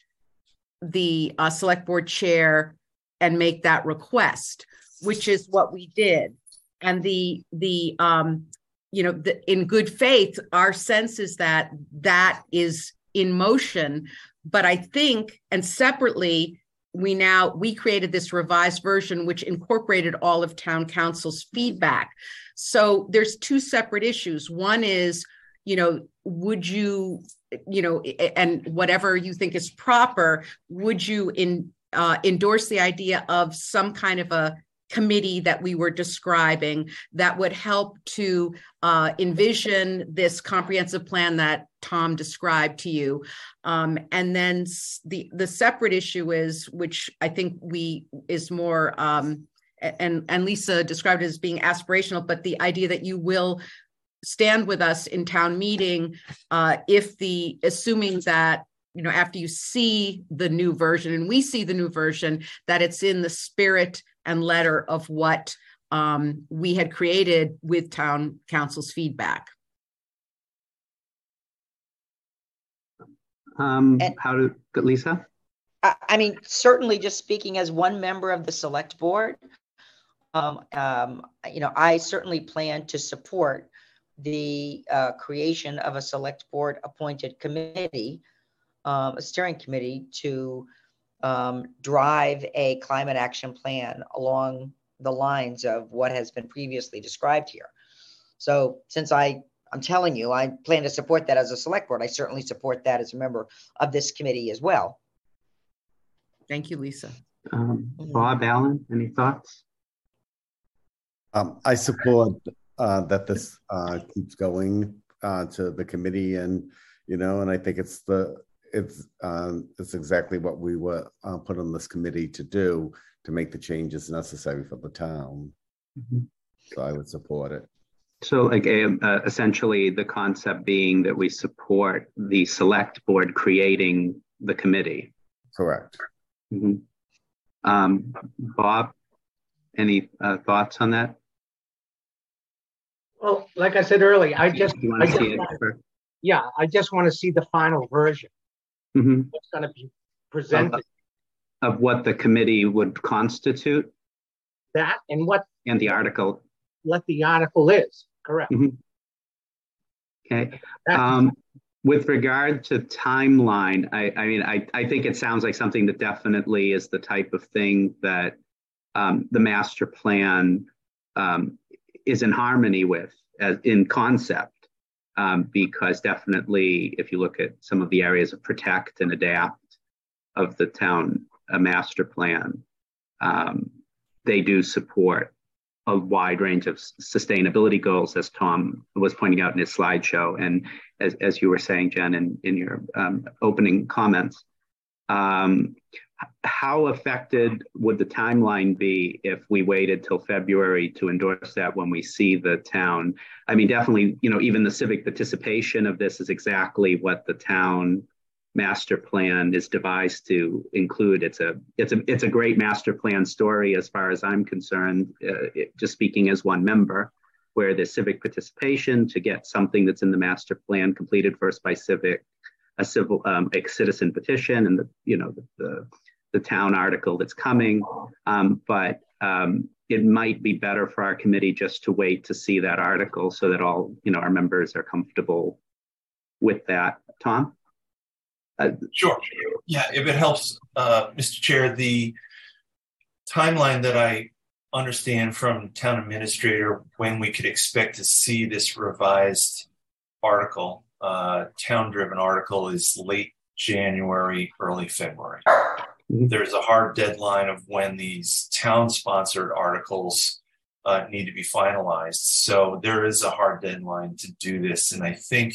the uh, select board chair and make that request, which is what we did. And the the um, you know the, in good faith, our sense is that that is in motion. But I think, and separately, we now we created this revised version which incorporated all of town counsel's feedback so there's two separate issues one is you know would you you know and whatever you think is proper would you in uh, endorse the idea of some kind of a committee that we were describing that would help to uh, envision this comprehensive plan that Tom described to you. Um, and then the the separate issue is, which I think we is more, um, and and Lisa described it as being aspirational, but the idea that you will stand with us in town meeting uh, if the assuming that you know after you see the new version and we see the new version that it's in the spirit and letter of what um, we had created with town counsel's feedback. Um, and, how do Lisa? I, I, mean, certainly, just speaking as one member of the select board, um, um, you know, I certainly plan to support the uh, creation of a select board appointed committee, um, a steering committee to um, drive a climate action plan along the lines of what has been previously described here. So since I, I'm telling you, I plan to support that as a select board, I certainly support that as a member of this committee as well. Thank you, Lisa. Um, Bob Allen, any thoughts? Um, I support uh, that this uh, keeps going uh, to the committee, and you know, and I think it's the it's um, it's exactly what we were uh, put on this committee to do to make the changes necessary for the town. Mm-hmm. So I would support it. So, like, uh, essentially, the concept being that we support the select board creating the committee. Correct. Mm-hmm. Um, Bob, any uh, thoughts on that? Well, like I said earlier, I just, I just yeah, I just want to see the final version mm-hmm. what's going to be presented. Of, of, what the committee would constitute? That and what? And the article. What the article is, correct. Mm-hmm. Okay. Um, with regard to timeline, I, I mean, I, I think it sounds like something that definitely is the type of thing that um, the master plan um, is in harmony with as in concept um, because definitely if you look at some of the areas of protect and adapt of the town a master plan, um, they do support a wide range of sustainability goals, as Tom was pointing out in his slideshow, and as, as you were saying, Jen, in, in your um, opening comments. Um, how affected would the timeline be if we waited till February to endorse that when we see the town? I mean, definitely, you know, even the civic participation of this is exactly what the town master plan is devised to include. It's a it's a it's a great master plan story as far as I'm concerned. Uh, it, just speaking as one member, where the civic participation to get something that's in the master plan completed first by civic a civil um, a citizen petition and the you know the, the the town article that's coming. Um, but um, it might be better for our committee just to wait to see that article so that all you know our members are comfortable with that. Tom. Uh, sure. Yeah, if it helps, uh, Mr. Chair, the timeline that I understand from town administrator when we could expect to see this revised article, uh, town-driven article, is late January, early February. Mm-hmm. There's a hard deadline of when these town sponsored articles uh, need to be finalized. So there is a hard deadline to do this. And I think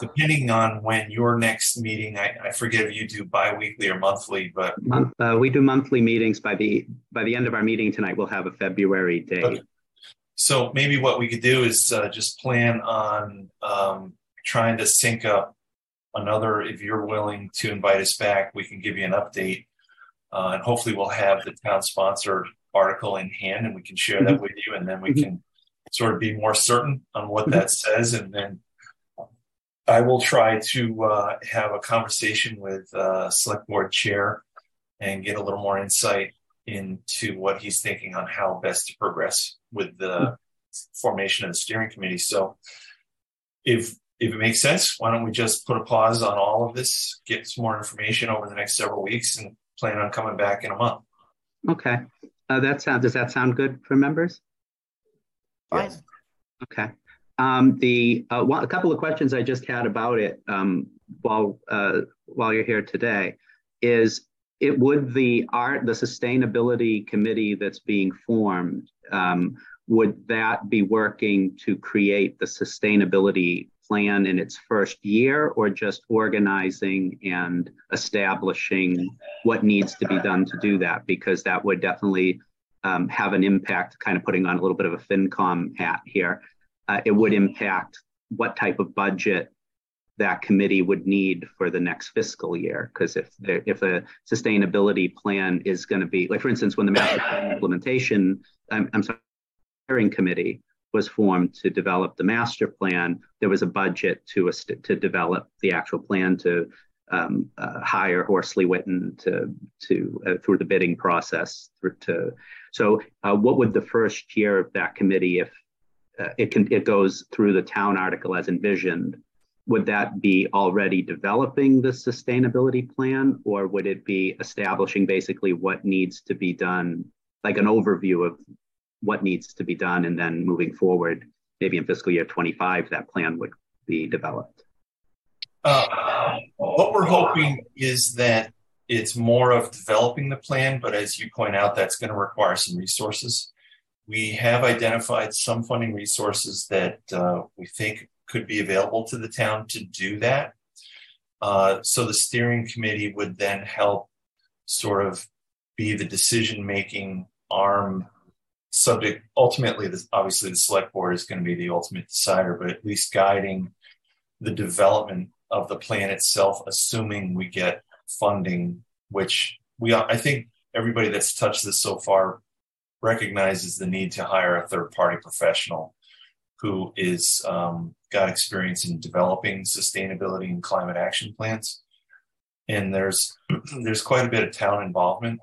depending on when your next meeting, I, I forget if you do biweekly or monthly, but uh, we do monthly meetings. By the by the end of our meeting tonight, we'll have a February date. Okay. So maybe what we could do is uh, just plan on um, trying to sync up another, if you're willing to invite us back, we can give you an update. Uh, and hopefully we'll have the town sponsored article in hand and we can share that with you. And then we can sort of be more certain on what that says. And then I will try to uh, have a conversation with uh, select board chair and get a little more insight into what he's thinking on how best to progress with the formation of the steering committee. So if if it makes sense, why don't we just put a pause on all of this, get some more information over the next several weeks, and plan on coming back in a month. Okay, uh, that sounds. Does that sound good for members? Yes. Okay. Um, the uh, one, a couple of questions I just had about it um, while uh, while you're here today is it would the art the sustainability committee that's being formed um, would that be working to create the sustainability plan in its first year or just organizing and establishing what needs to be done to do that because that would definitely um, have an impact kind of putting on a little bit of a fincom hat here uh, it would impact what type of budget that committee would need for the next fiscal year. Because if there, if a sustainability plan is going to be, like for instance, when the master plan implementation, I'm, I'm sorry, hearing committee was formed to develop the master plan, there was a budget to to develop the actual plan to um, uh, hire Horsley Witten to to uh, through the bidding process. To so, uh, what would the first year of that committee, if uh, it can it goes through the town article as envisioned, would that be already developing the sustainability plan or would it be establishing basically what needs to be done like an overview of what needs to be done and then moving forward maybe in fiscal year 25 that plan would be developed uh, what we're hoping is that it's more of developing the plan but as you point out that's going to require some resources we have identified some funding resources that uh, we think could be available to the town to do that. Uh, so the steering committee would then help sort of be the decision making arm subject ultimately this, obviously the select board is going to be the ultimate decider but at least guiding the development of the plan itself assuming we get funding which we i think everybody that's touched this so far recognizes the need to hire a third party professional who is um, got experience in developing sustainability and climate action plans. And there's (clears throat) there's quite a bit of town involvement,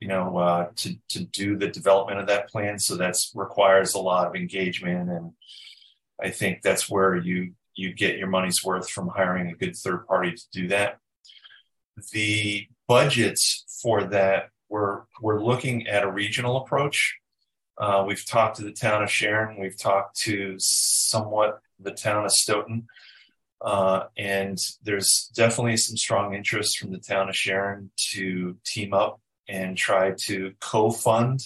you know, uh, to to do the development of that plan. So that's requires a lot of engagement, and I think that's where you you get your money's worth from hiring a good third party to do that. The budgets for that we're we're looking at a regional approach uh, we've talked to the town of Sharon. We've talked to somewhat the town of Stoughton. Uh, and there's definitely some strong interest from the town of Sharon to team up and try to co fund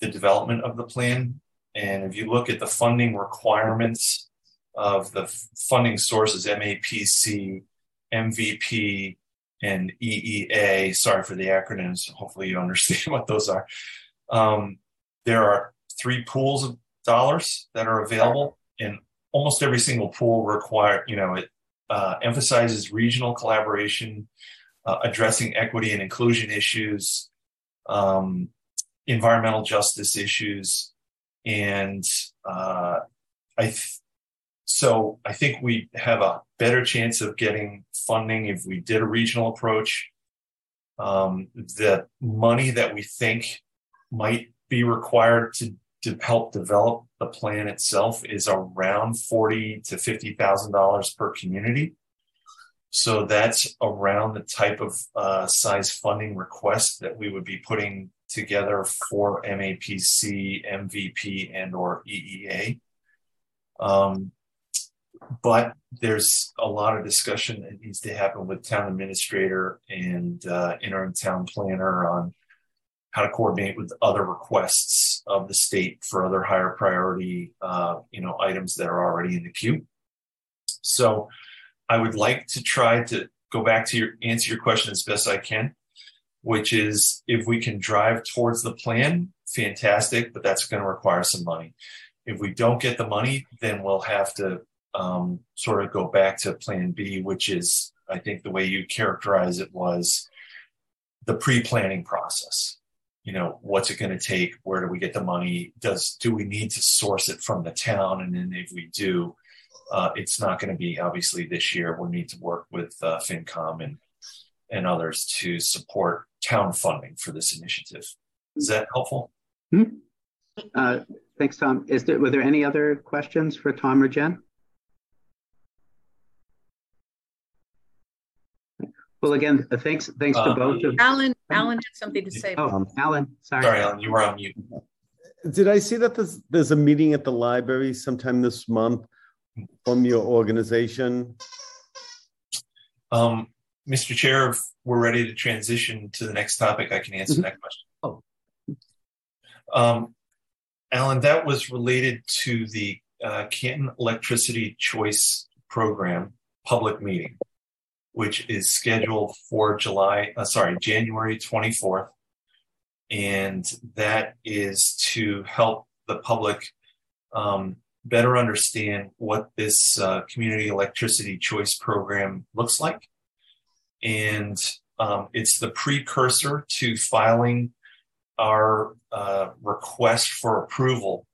the development of the plan. And if you look at the funding requirements of the funding sources, MAPC, MVP, and EEA, sorry for the acronyms, hopefully you understand (laughs) what those are. Um, there are three pools of dollars that are available, and almost every single pool require you know it uh, emphasizes regional collaboration, uh, addressing equity and inclusion issues, um, environmental justice issues, and uh, I. Th- so I think we have a better chance of getting funding if we did a regional approach. Um, the money that we think might be required to to help develop the plan itself is around forty to fifty thousand dollars per community. So that's around the type of uh, size funding request that we would be putting together for MAPC, MVP, and or EEA. Um, but there's a lot of discussion that needs to happen with town administrator and uh, interim town planner on how to coordinate with other requests of the state for other higher priority, uh, you know, items that are already in the queue. So I would like to try to go back to your answer your question as best I can, which is if we can drive towards the plan, fantastic, but that's going to require some money. If we don't get the money, then we'll have to um, sort of go back to Plan B, which is, I think, the way you characterize it was the pre-planning process. You know, what's it going to take? Where do we get the money? Does do we need to source it from the town? And then if we do, uh, it's not going to be obviously this year. We'll need to work with uh, FinCom and and others to support town funding for this initiative. Is that helpful? Hmm? Uh, thanks, Tom. Is there were there any other questions for Tom or Jen? Well, again, uh, thanks thanks to both of Alan. Alan had something to say. Oh, Alan, sorry. Sorry, Alan, you were on mute. Did I see that there's, there's a meeting at the library sometime this month from your organization? Um, Mr. Chair, if we're ready to transition to the next topic, I can answer Mhm. that question. Oh. Um, Alan, that was related to the uh, Canton Electricity Choice Program public meeting, which is scheduled for July, uh, sorry, January 24th. And that is to help the public um, better understand what this uh, community electricity choice program looks like and um, it's the precursor to filing our uh, request for approval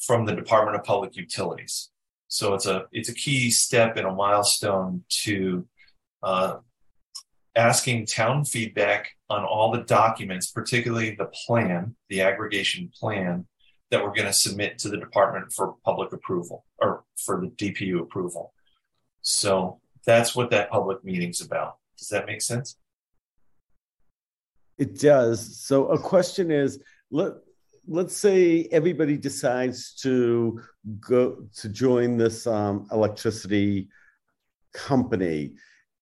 from the Department of Public Utilities. So it's a it's a key step and a milestone to uh, asking town feedback on all the documents, particularly the plan, the aggregation plan that we're going to submit to the department for public approval or for the DPU approval. So that's what that public meeting's about. Does that make sense? It does. So a question is, let let's say everybody decides to go to join this um, electricity company.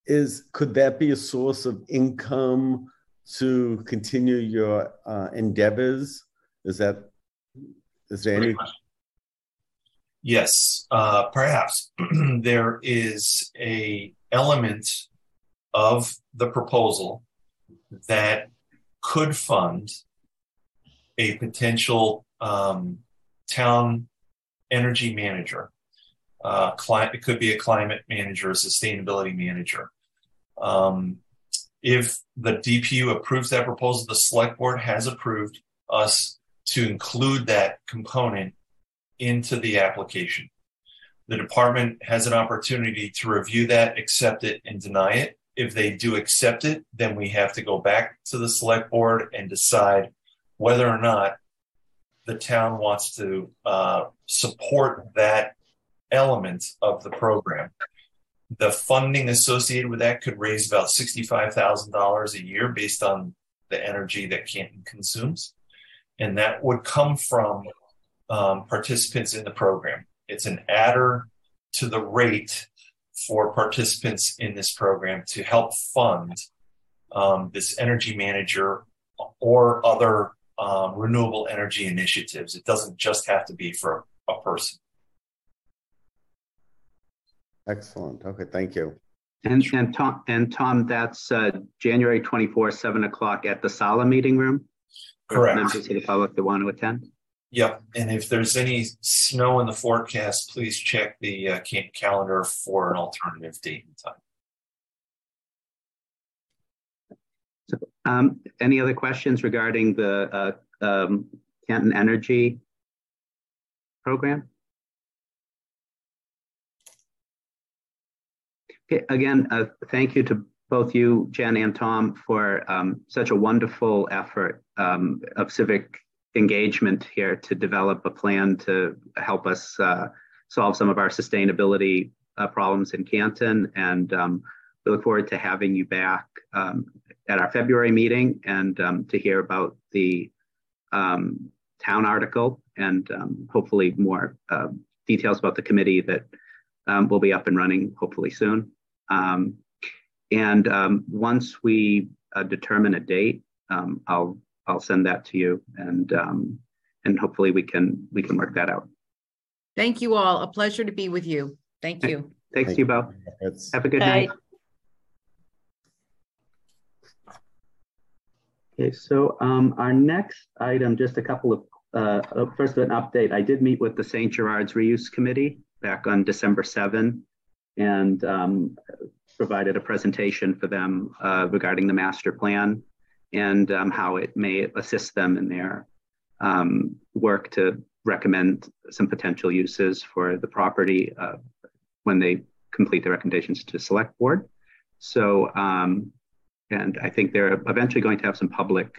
Is could that be a source of income to continue your uh, endeavors? Is that is there any? Yes, uh, perhaps (clears throat) there is a element of the proposal that could fund a potential um, town energy manager. Uh, it could be a climate manager, a sustainability manager. Um, if the DPU approves that proposal, the select board has approved us to include that component into the application. The department has an opportunity to review that, accept it, and deny it. If they do accept it, then we have to go back to the select board and decide whether or not the town wants to uh, support that element of the program. The funding associated with that could raise about $65,000 a year based on the energy that Canton consumes. And that would come from um, participants in the program. It's an adder to the rate for participants in this program to help fund um, this energy manager or other um, renewable energy initiatives. It doesn't just have to be for a person. Excellent. Okay, thank you. And and Tom and Tom, that's uh, January twenty fourth, seven o'clock at the Sala meeting room. Correct. Members of the public that want to attend. Yep. And if there's any snow in the forecast, please check the uh, ca- calendar for an alternative date and time. So, um, any other questions regarding the uh, um, Canton Energy program? Okay, again, uh, thank you to both you, Jen and Tom, for um, such a wonderful effort um, of civic engagement here to develop a plan to help us uh, solve some of our sustainability uh, problems in Canton. And um, we look forward to having you back um, at our February meeting and um, to hear about the um, town article and hopefully more uh, details about the committee that will be up and running hopefully soon. Um, and um, once we uh, determine a date, um, I'll I'll send that to you and um, and hopefully we can we can work that out. Thank you all. A pleasure to be with you. Thank you. Thanks, Thank you both. It's, Have a good Bye. night. Okay, so um, our next item, just a couple of, uh, uh, first an update. I did meet with the St. Gerard's Reuse Committee back on December 7 and um, provided a presentation for them uh, regarding the master plan and um, how it may assist them in their um, work to recommend some potential uses for the property uh, when they complete the recommendations to select board. So, um, and I think they're eventually going to have some public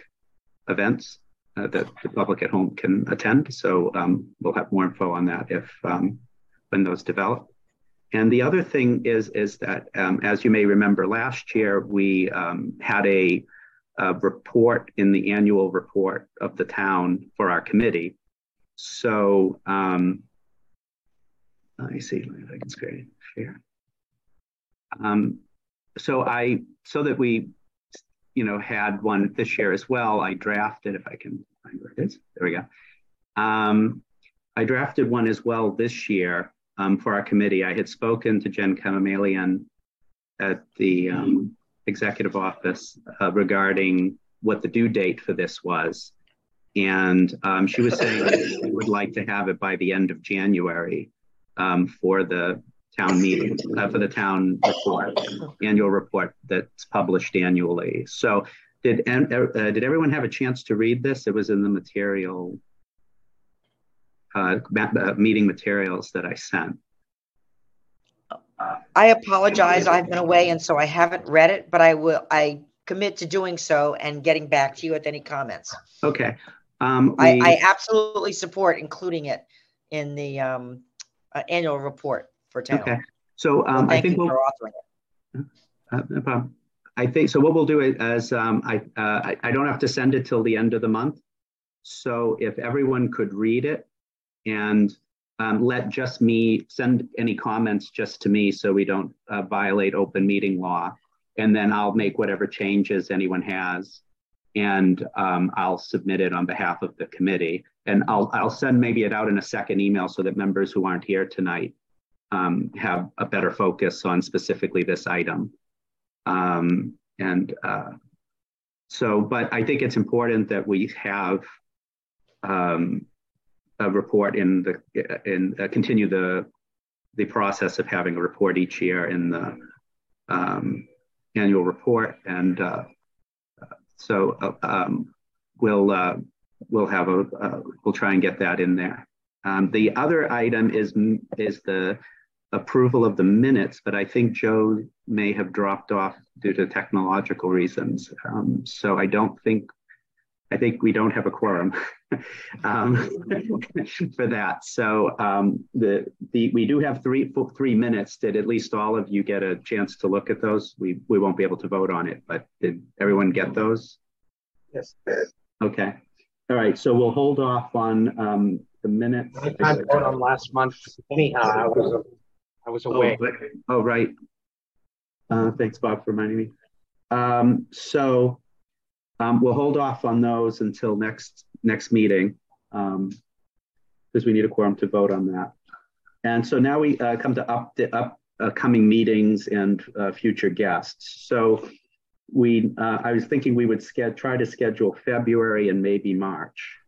events uh, that the public at home can attend. So um, we'll have more info on that if um, when those develop. And the other thing is is that um, as you may remember last year we um, had a, a, report in the annual report of the town for our committee. So um, let me see if I can screen share. Um, so I so that we you know, had one this year as well. I drafted, if I can find where it is, there we go. Um, I drafted one as well this year um, for our committee. I had spoken to Jen Kamamalian at the um, executive office uh, regarding what the due date for this was. And um, she was saying she would like to have it by the end of January um, for the town meeting uh, for the town report, annual report that's published annually. So did uh, did everyone have a chance to read this? It was in the material uh, uh, meeting materials that I sent. I apologize. I've been away, and so I haven't read it, but I will. I commit to doing so and getting back to you with any comments. Okay. Um, we, I, I, absolutely support including it in the um, uh, annual report for town. Okay. So um, I think we'll, uh, no problem. I think so. What we'll do is um, I, uh, I, I don't have to send it till the end of the month. So if everyone could read it and um, let just me send any comments just to me, so we don't uh, violate open meeting law, and then I'll make whatever changes anyone has, and um, I'll submit it on behalf of the committee. And I'll I'll send maybe it out in a second email so that members who aren't here tonight um, have a better focus on specifically this item. Um, and uh, so, but I think it's important that we have um, a report in the in uh, continue the the process of having a report each year in the um, annual report, and uh, so uh, um, we'll uh, we'll have a uh, we'll try and get that in there. Um, the other item is is the approval of the minutes, but I think Joe may have dropped off due to technological reasons. Um, so I don't think, I think we don't have a quorum (laughs) um, (laughs) for that. So um, the the we do have three three minutes. Did at least all of you get a chance to look at those? We we won't be able to vote on it, but did everyone get those? Yes. Okay. All right. So we'll hold off on um, the minutes. I can't vote on last month. Anyhow, I was I was away. Oh, oh right. Uh, thanks, Bob, for reminding me. Um, so um, we'll hold off on those until next next meeting because um, we need a quorum to vote on that. And so now we uh, come to up the up, upcoming meetings and uh, future guests. So we, uh, I was thinking we would try to schedule February and maybe March.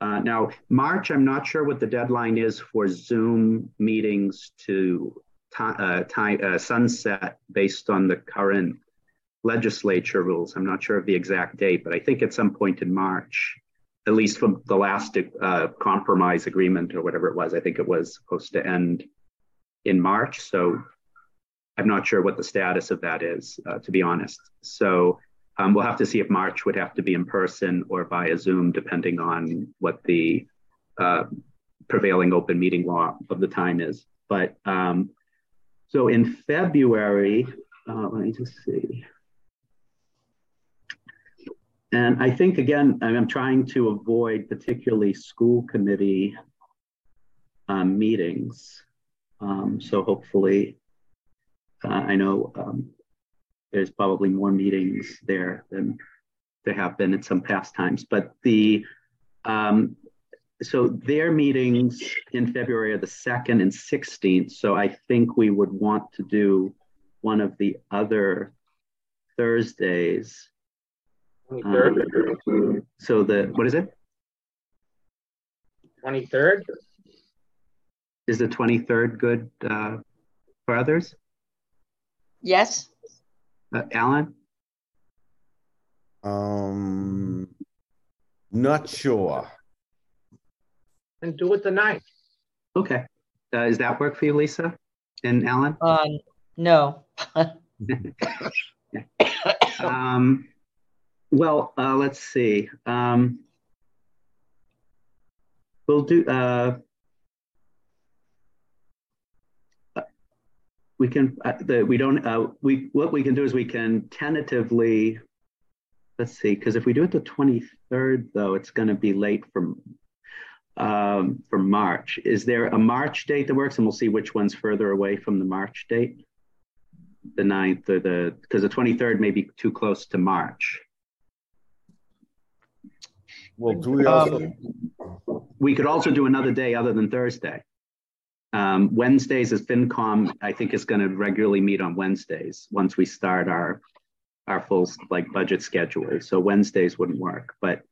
Uh, now, March, I'm not sure what the deadline is for Zoom meetings to uh, time, uh, sunset based on the current legislature rules. I'm not sure of the exact date, but I think at some point in March, at least from the last uh, compromise agreement or whatever it was, I think it was supposed to end in March. So I'm not sure what the status of that is, uh, to be honest. So um, we'll have to see if March would have to be in person or via Zoom, depending on what the uh, prevailing open meeting law of the time is. But um, so in February, uh, let me just see. And I think, again, I'm trying to avoid particularly school committee um, meetings. Um, so hopefully, uh, I know um, there's probably more meetings there than there have been in some past times. But the um, so their meetings in February are the second and 16th. So I think we would want to do one of the other Thursdays. 23rd. Um, so the what is it? 23rd. is the 23rd good uh, for others? Yes. Uh, Alan? Um, not sure. And do it the ninth. Okay. Uh, does that work for you, Lisa and Alan? (laughs) (laughs) Um, no. um, well, uh, let's see. Um, we'll do. Uh, we can. Uh, the, we don't. Uh, we what we can do is we can tentatively. Let's see, because if we do it the twenty third, though, it's going to be late for um, for March. Is there a March date that works? And we'll see which one's further away from the March date. The 9th or the, because the 23rd may be too close to March. Well, do we also? We could also do another day other than Thursday. Um, Wednesdays is FinCom, I think is going to regularly meet on Wednesdays once we start our our full like budget schedule. So Wednesdays wouldn't work, but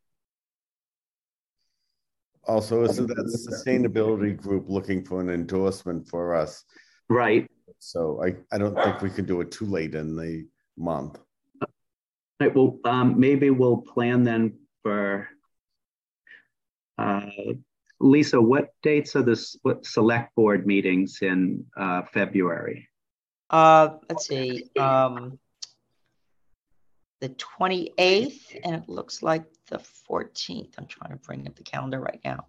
Also, isn't that sustainability group looking for an endorsement for us? right. So I, I don't think we can do it too late in the month. Right, well, um, maybe we'll plan then for Lisa, what dates are the what select board meetings in uh, February? Uh, let's see. Um, the 28th, and it looks like the 14th. I'm trying to bring up the calendar right now.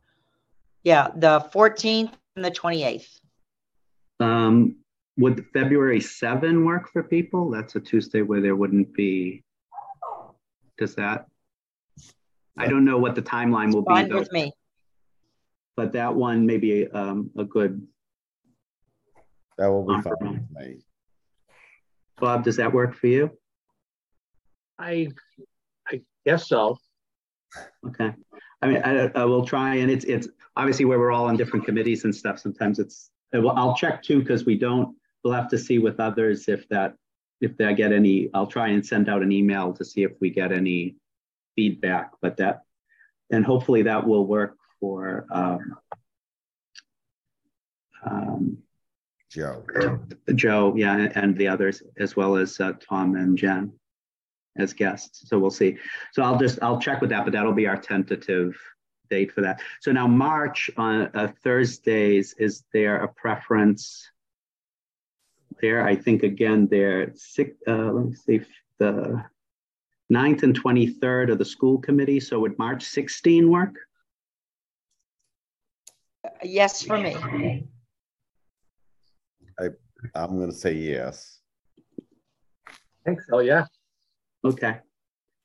Yeah, the 14th and the 28th. Um, would February 7 work for people? That's a Tuesday where there wouldn't be. Does that? I don't know what the timeline will be. Fine though, with me. But that one may be um, a good. That will be fine with me. Bob, does that work for you? I, I guess so. Okay. I mean, I, I will try, and it's it's obviously where we're all on different committees and stuff. Sometimes it's. Well, I'll check too because we don't. We'll have to see with others if that if I get any. I'll try and send out an email to see if we get any feedback. But that, and hopefully that will work for. Um, um, Joe. Joe, yeah, and the others, as well as uh, Tom and Jen as guests. So we'll see. So I'll just, I'll check with that, but that'll be our tentative date for that. So now March on uh, Thursdays, is there a preference there? I think again, there, six, uh, let me see, if the 9th and 23rd of the school committee. So would March 16 work? Yes, for me. I'm going to say yes. I think so, yeah. Okay.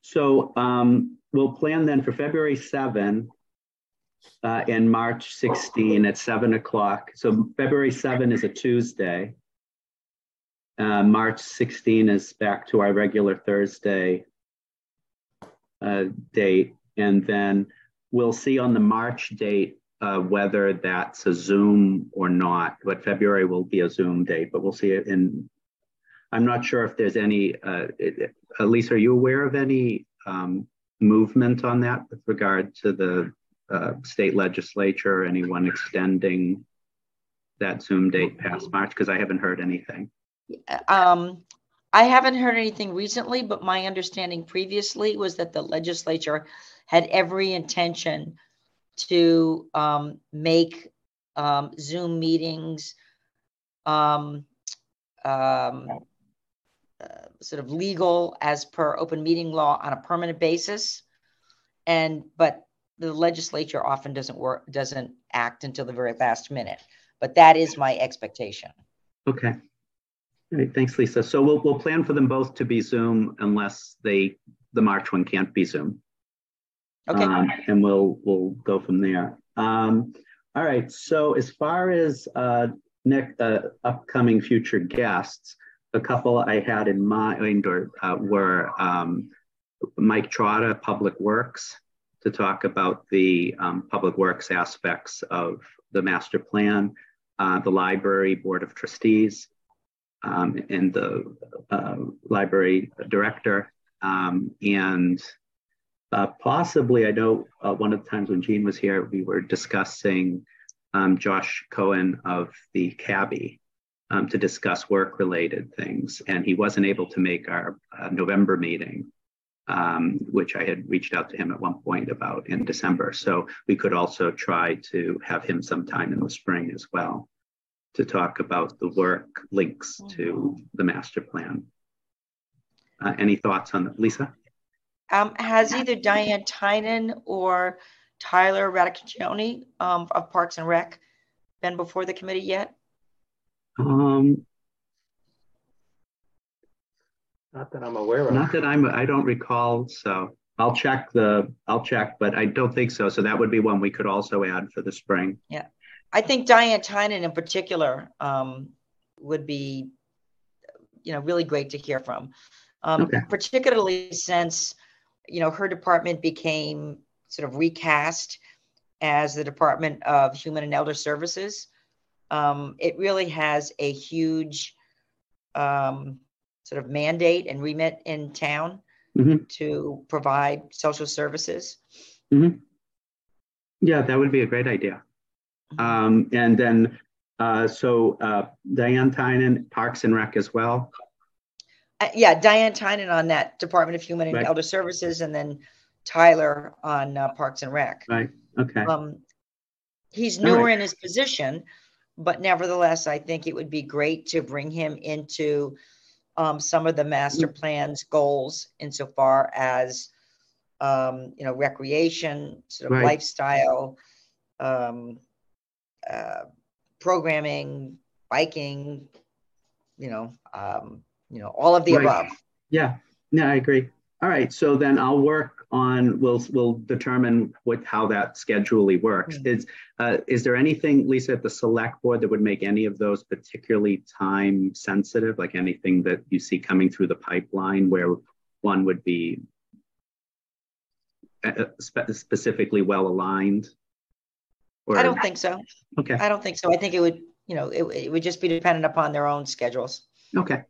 So um, we'll plan then for February 7 uh, and March 16 at 7 o'clock. So February 7 is a Tuesday. Uh, March 16 is back to our regular Thursday uh, date. And then we'll see on the March date uh, whether that's a Zoom or not. But February will be a Zoom date, but we'll see it in. I'm not sure if there's any. Uh, it, Lisa, are you aware of any um, movement on that with regard to the uh, state legislature? Or anyone extending that Zoom date past March? Because I haven't heard anything. Um, I haven't heard anything recently, but my understanding previously was that the legislature had every intention to um, make um, Zoom meetings um, um, uh, sort of legal as per open meeting law on a permanent basis. And but the legislature often doesn't work, doesn't act until the very last minute. But that is my expectation. Okay. All right, thanks, Lisa. So we'll we'll plan for them both to be Zoom unless they the March one can't be Zoom. Okay. Um, and we'll we'll go from there. Um, all right. So as far as uh, next uh, upcoming future guests, a couple I had in mind or, uh, were um, Mike Trotta, Public Works, to talk about the um, public works aspects of the master plan, uh, the library board of trustees, um, and the uh, library director, um, and uh, possibly, I know uh, one of the times when Jean was here, we were discussing um, Josh Cohen of the Cabby um, to discuss work related things. And he wasn't able to make our uh, November meeting, um, which I had reached out to him at one point about in December. So we could also try to have him sometime in the spring as well to talk about the work links to the master plan. Uh, any thoughts on that, Lisa? Um, has either Diane Tynan or Tyler Radicchioni um, of Parks and Rec been before the committee yet? Um, Not that I'm aware of. not that I'm, I don't recall, so I'll check the, I'll check, but I don't think so. So that would be one we could also add for the spring. I think Diane Tynan in particular um, would be, you know, really great to hear from. Um, Okay. Particularly since, you know, her department became sort of recast as the Department of Human and Elder Services. Um, it really has a huge um, sort of mandate and remit in town Mhm. to provide social services. Yeah, that would be a great idea. Um, and then, uh, so uh, Diane Tynan, Parks and Rec as well. Uh, yeah, Diane Tynan on that Department of Human and Right. Elder Services, and then Tyler on uh, Parks and Rec. Right. Okay. Um, he's newer right. in his position, but nevertheless, I think it would be great to bring him into um, some of the master Mm. plan's goals insofar as um, you know recreation, sort of Right. lifestyle, um, uh, programming, biking, you know, um, you know, all of the Right. above. Yeah. Yeah, I agree. All right. So then I'll work on. We'll we'll determine what how that schedually works. Mm. Is uh, is there anything, Lisa, at the select board that would make any of those particularly time sensitive? Like anything that you see coming through the pipeline where one would be uh, specifically well aligned? Or, I don't think so. Okay. I don't think so. I think it would, you know, it, it would just be dependent upon their own schedules. Okay.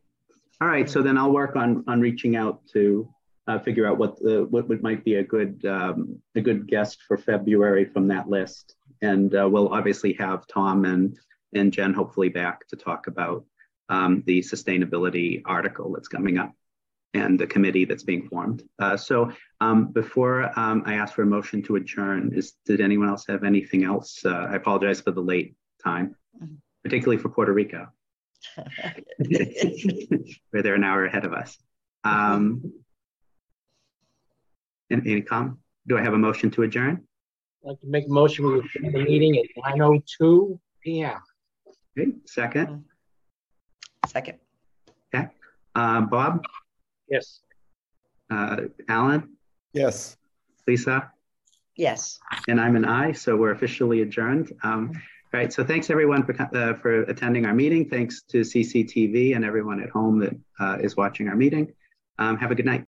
All right. So then I'll work on on reaching out to uh, figure out what the what would might be a good um, a good guest for February from that list, and uh, we'll obviously have Tom and and Jen hopefully back to talk about um, the sustainability article that's coming up and the committee that's being formed. Uh, so um, before um, I ask for a motion to adjourn, is did anyone else have anything else? Uh, I apologize for the late time, particularly for Puerto Rico. (laughs) where they're an hour ahead of us. Um, any, any com? Do I have a motion to adjourn? I'd like to make a motion, we adjourn the meeting at nine oh two PM. Okay, second. Second. Uh, Bob, Yes. uh, Alan, Yes. Lisa, Yes. and I'm an I, so we're officially adjourned. Um, all right, so thanks everyone for co- uh, for attending our meeting. Thanks to CCTV and everyone at home that uh, is watching our meeting. Um, have a good night.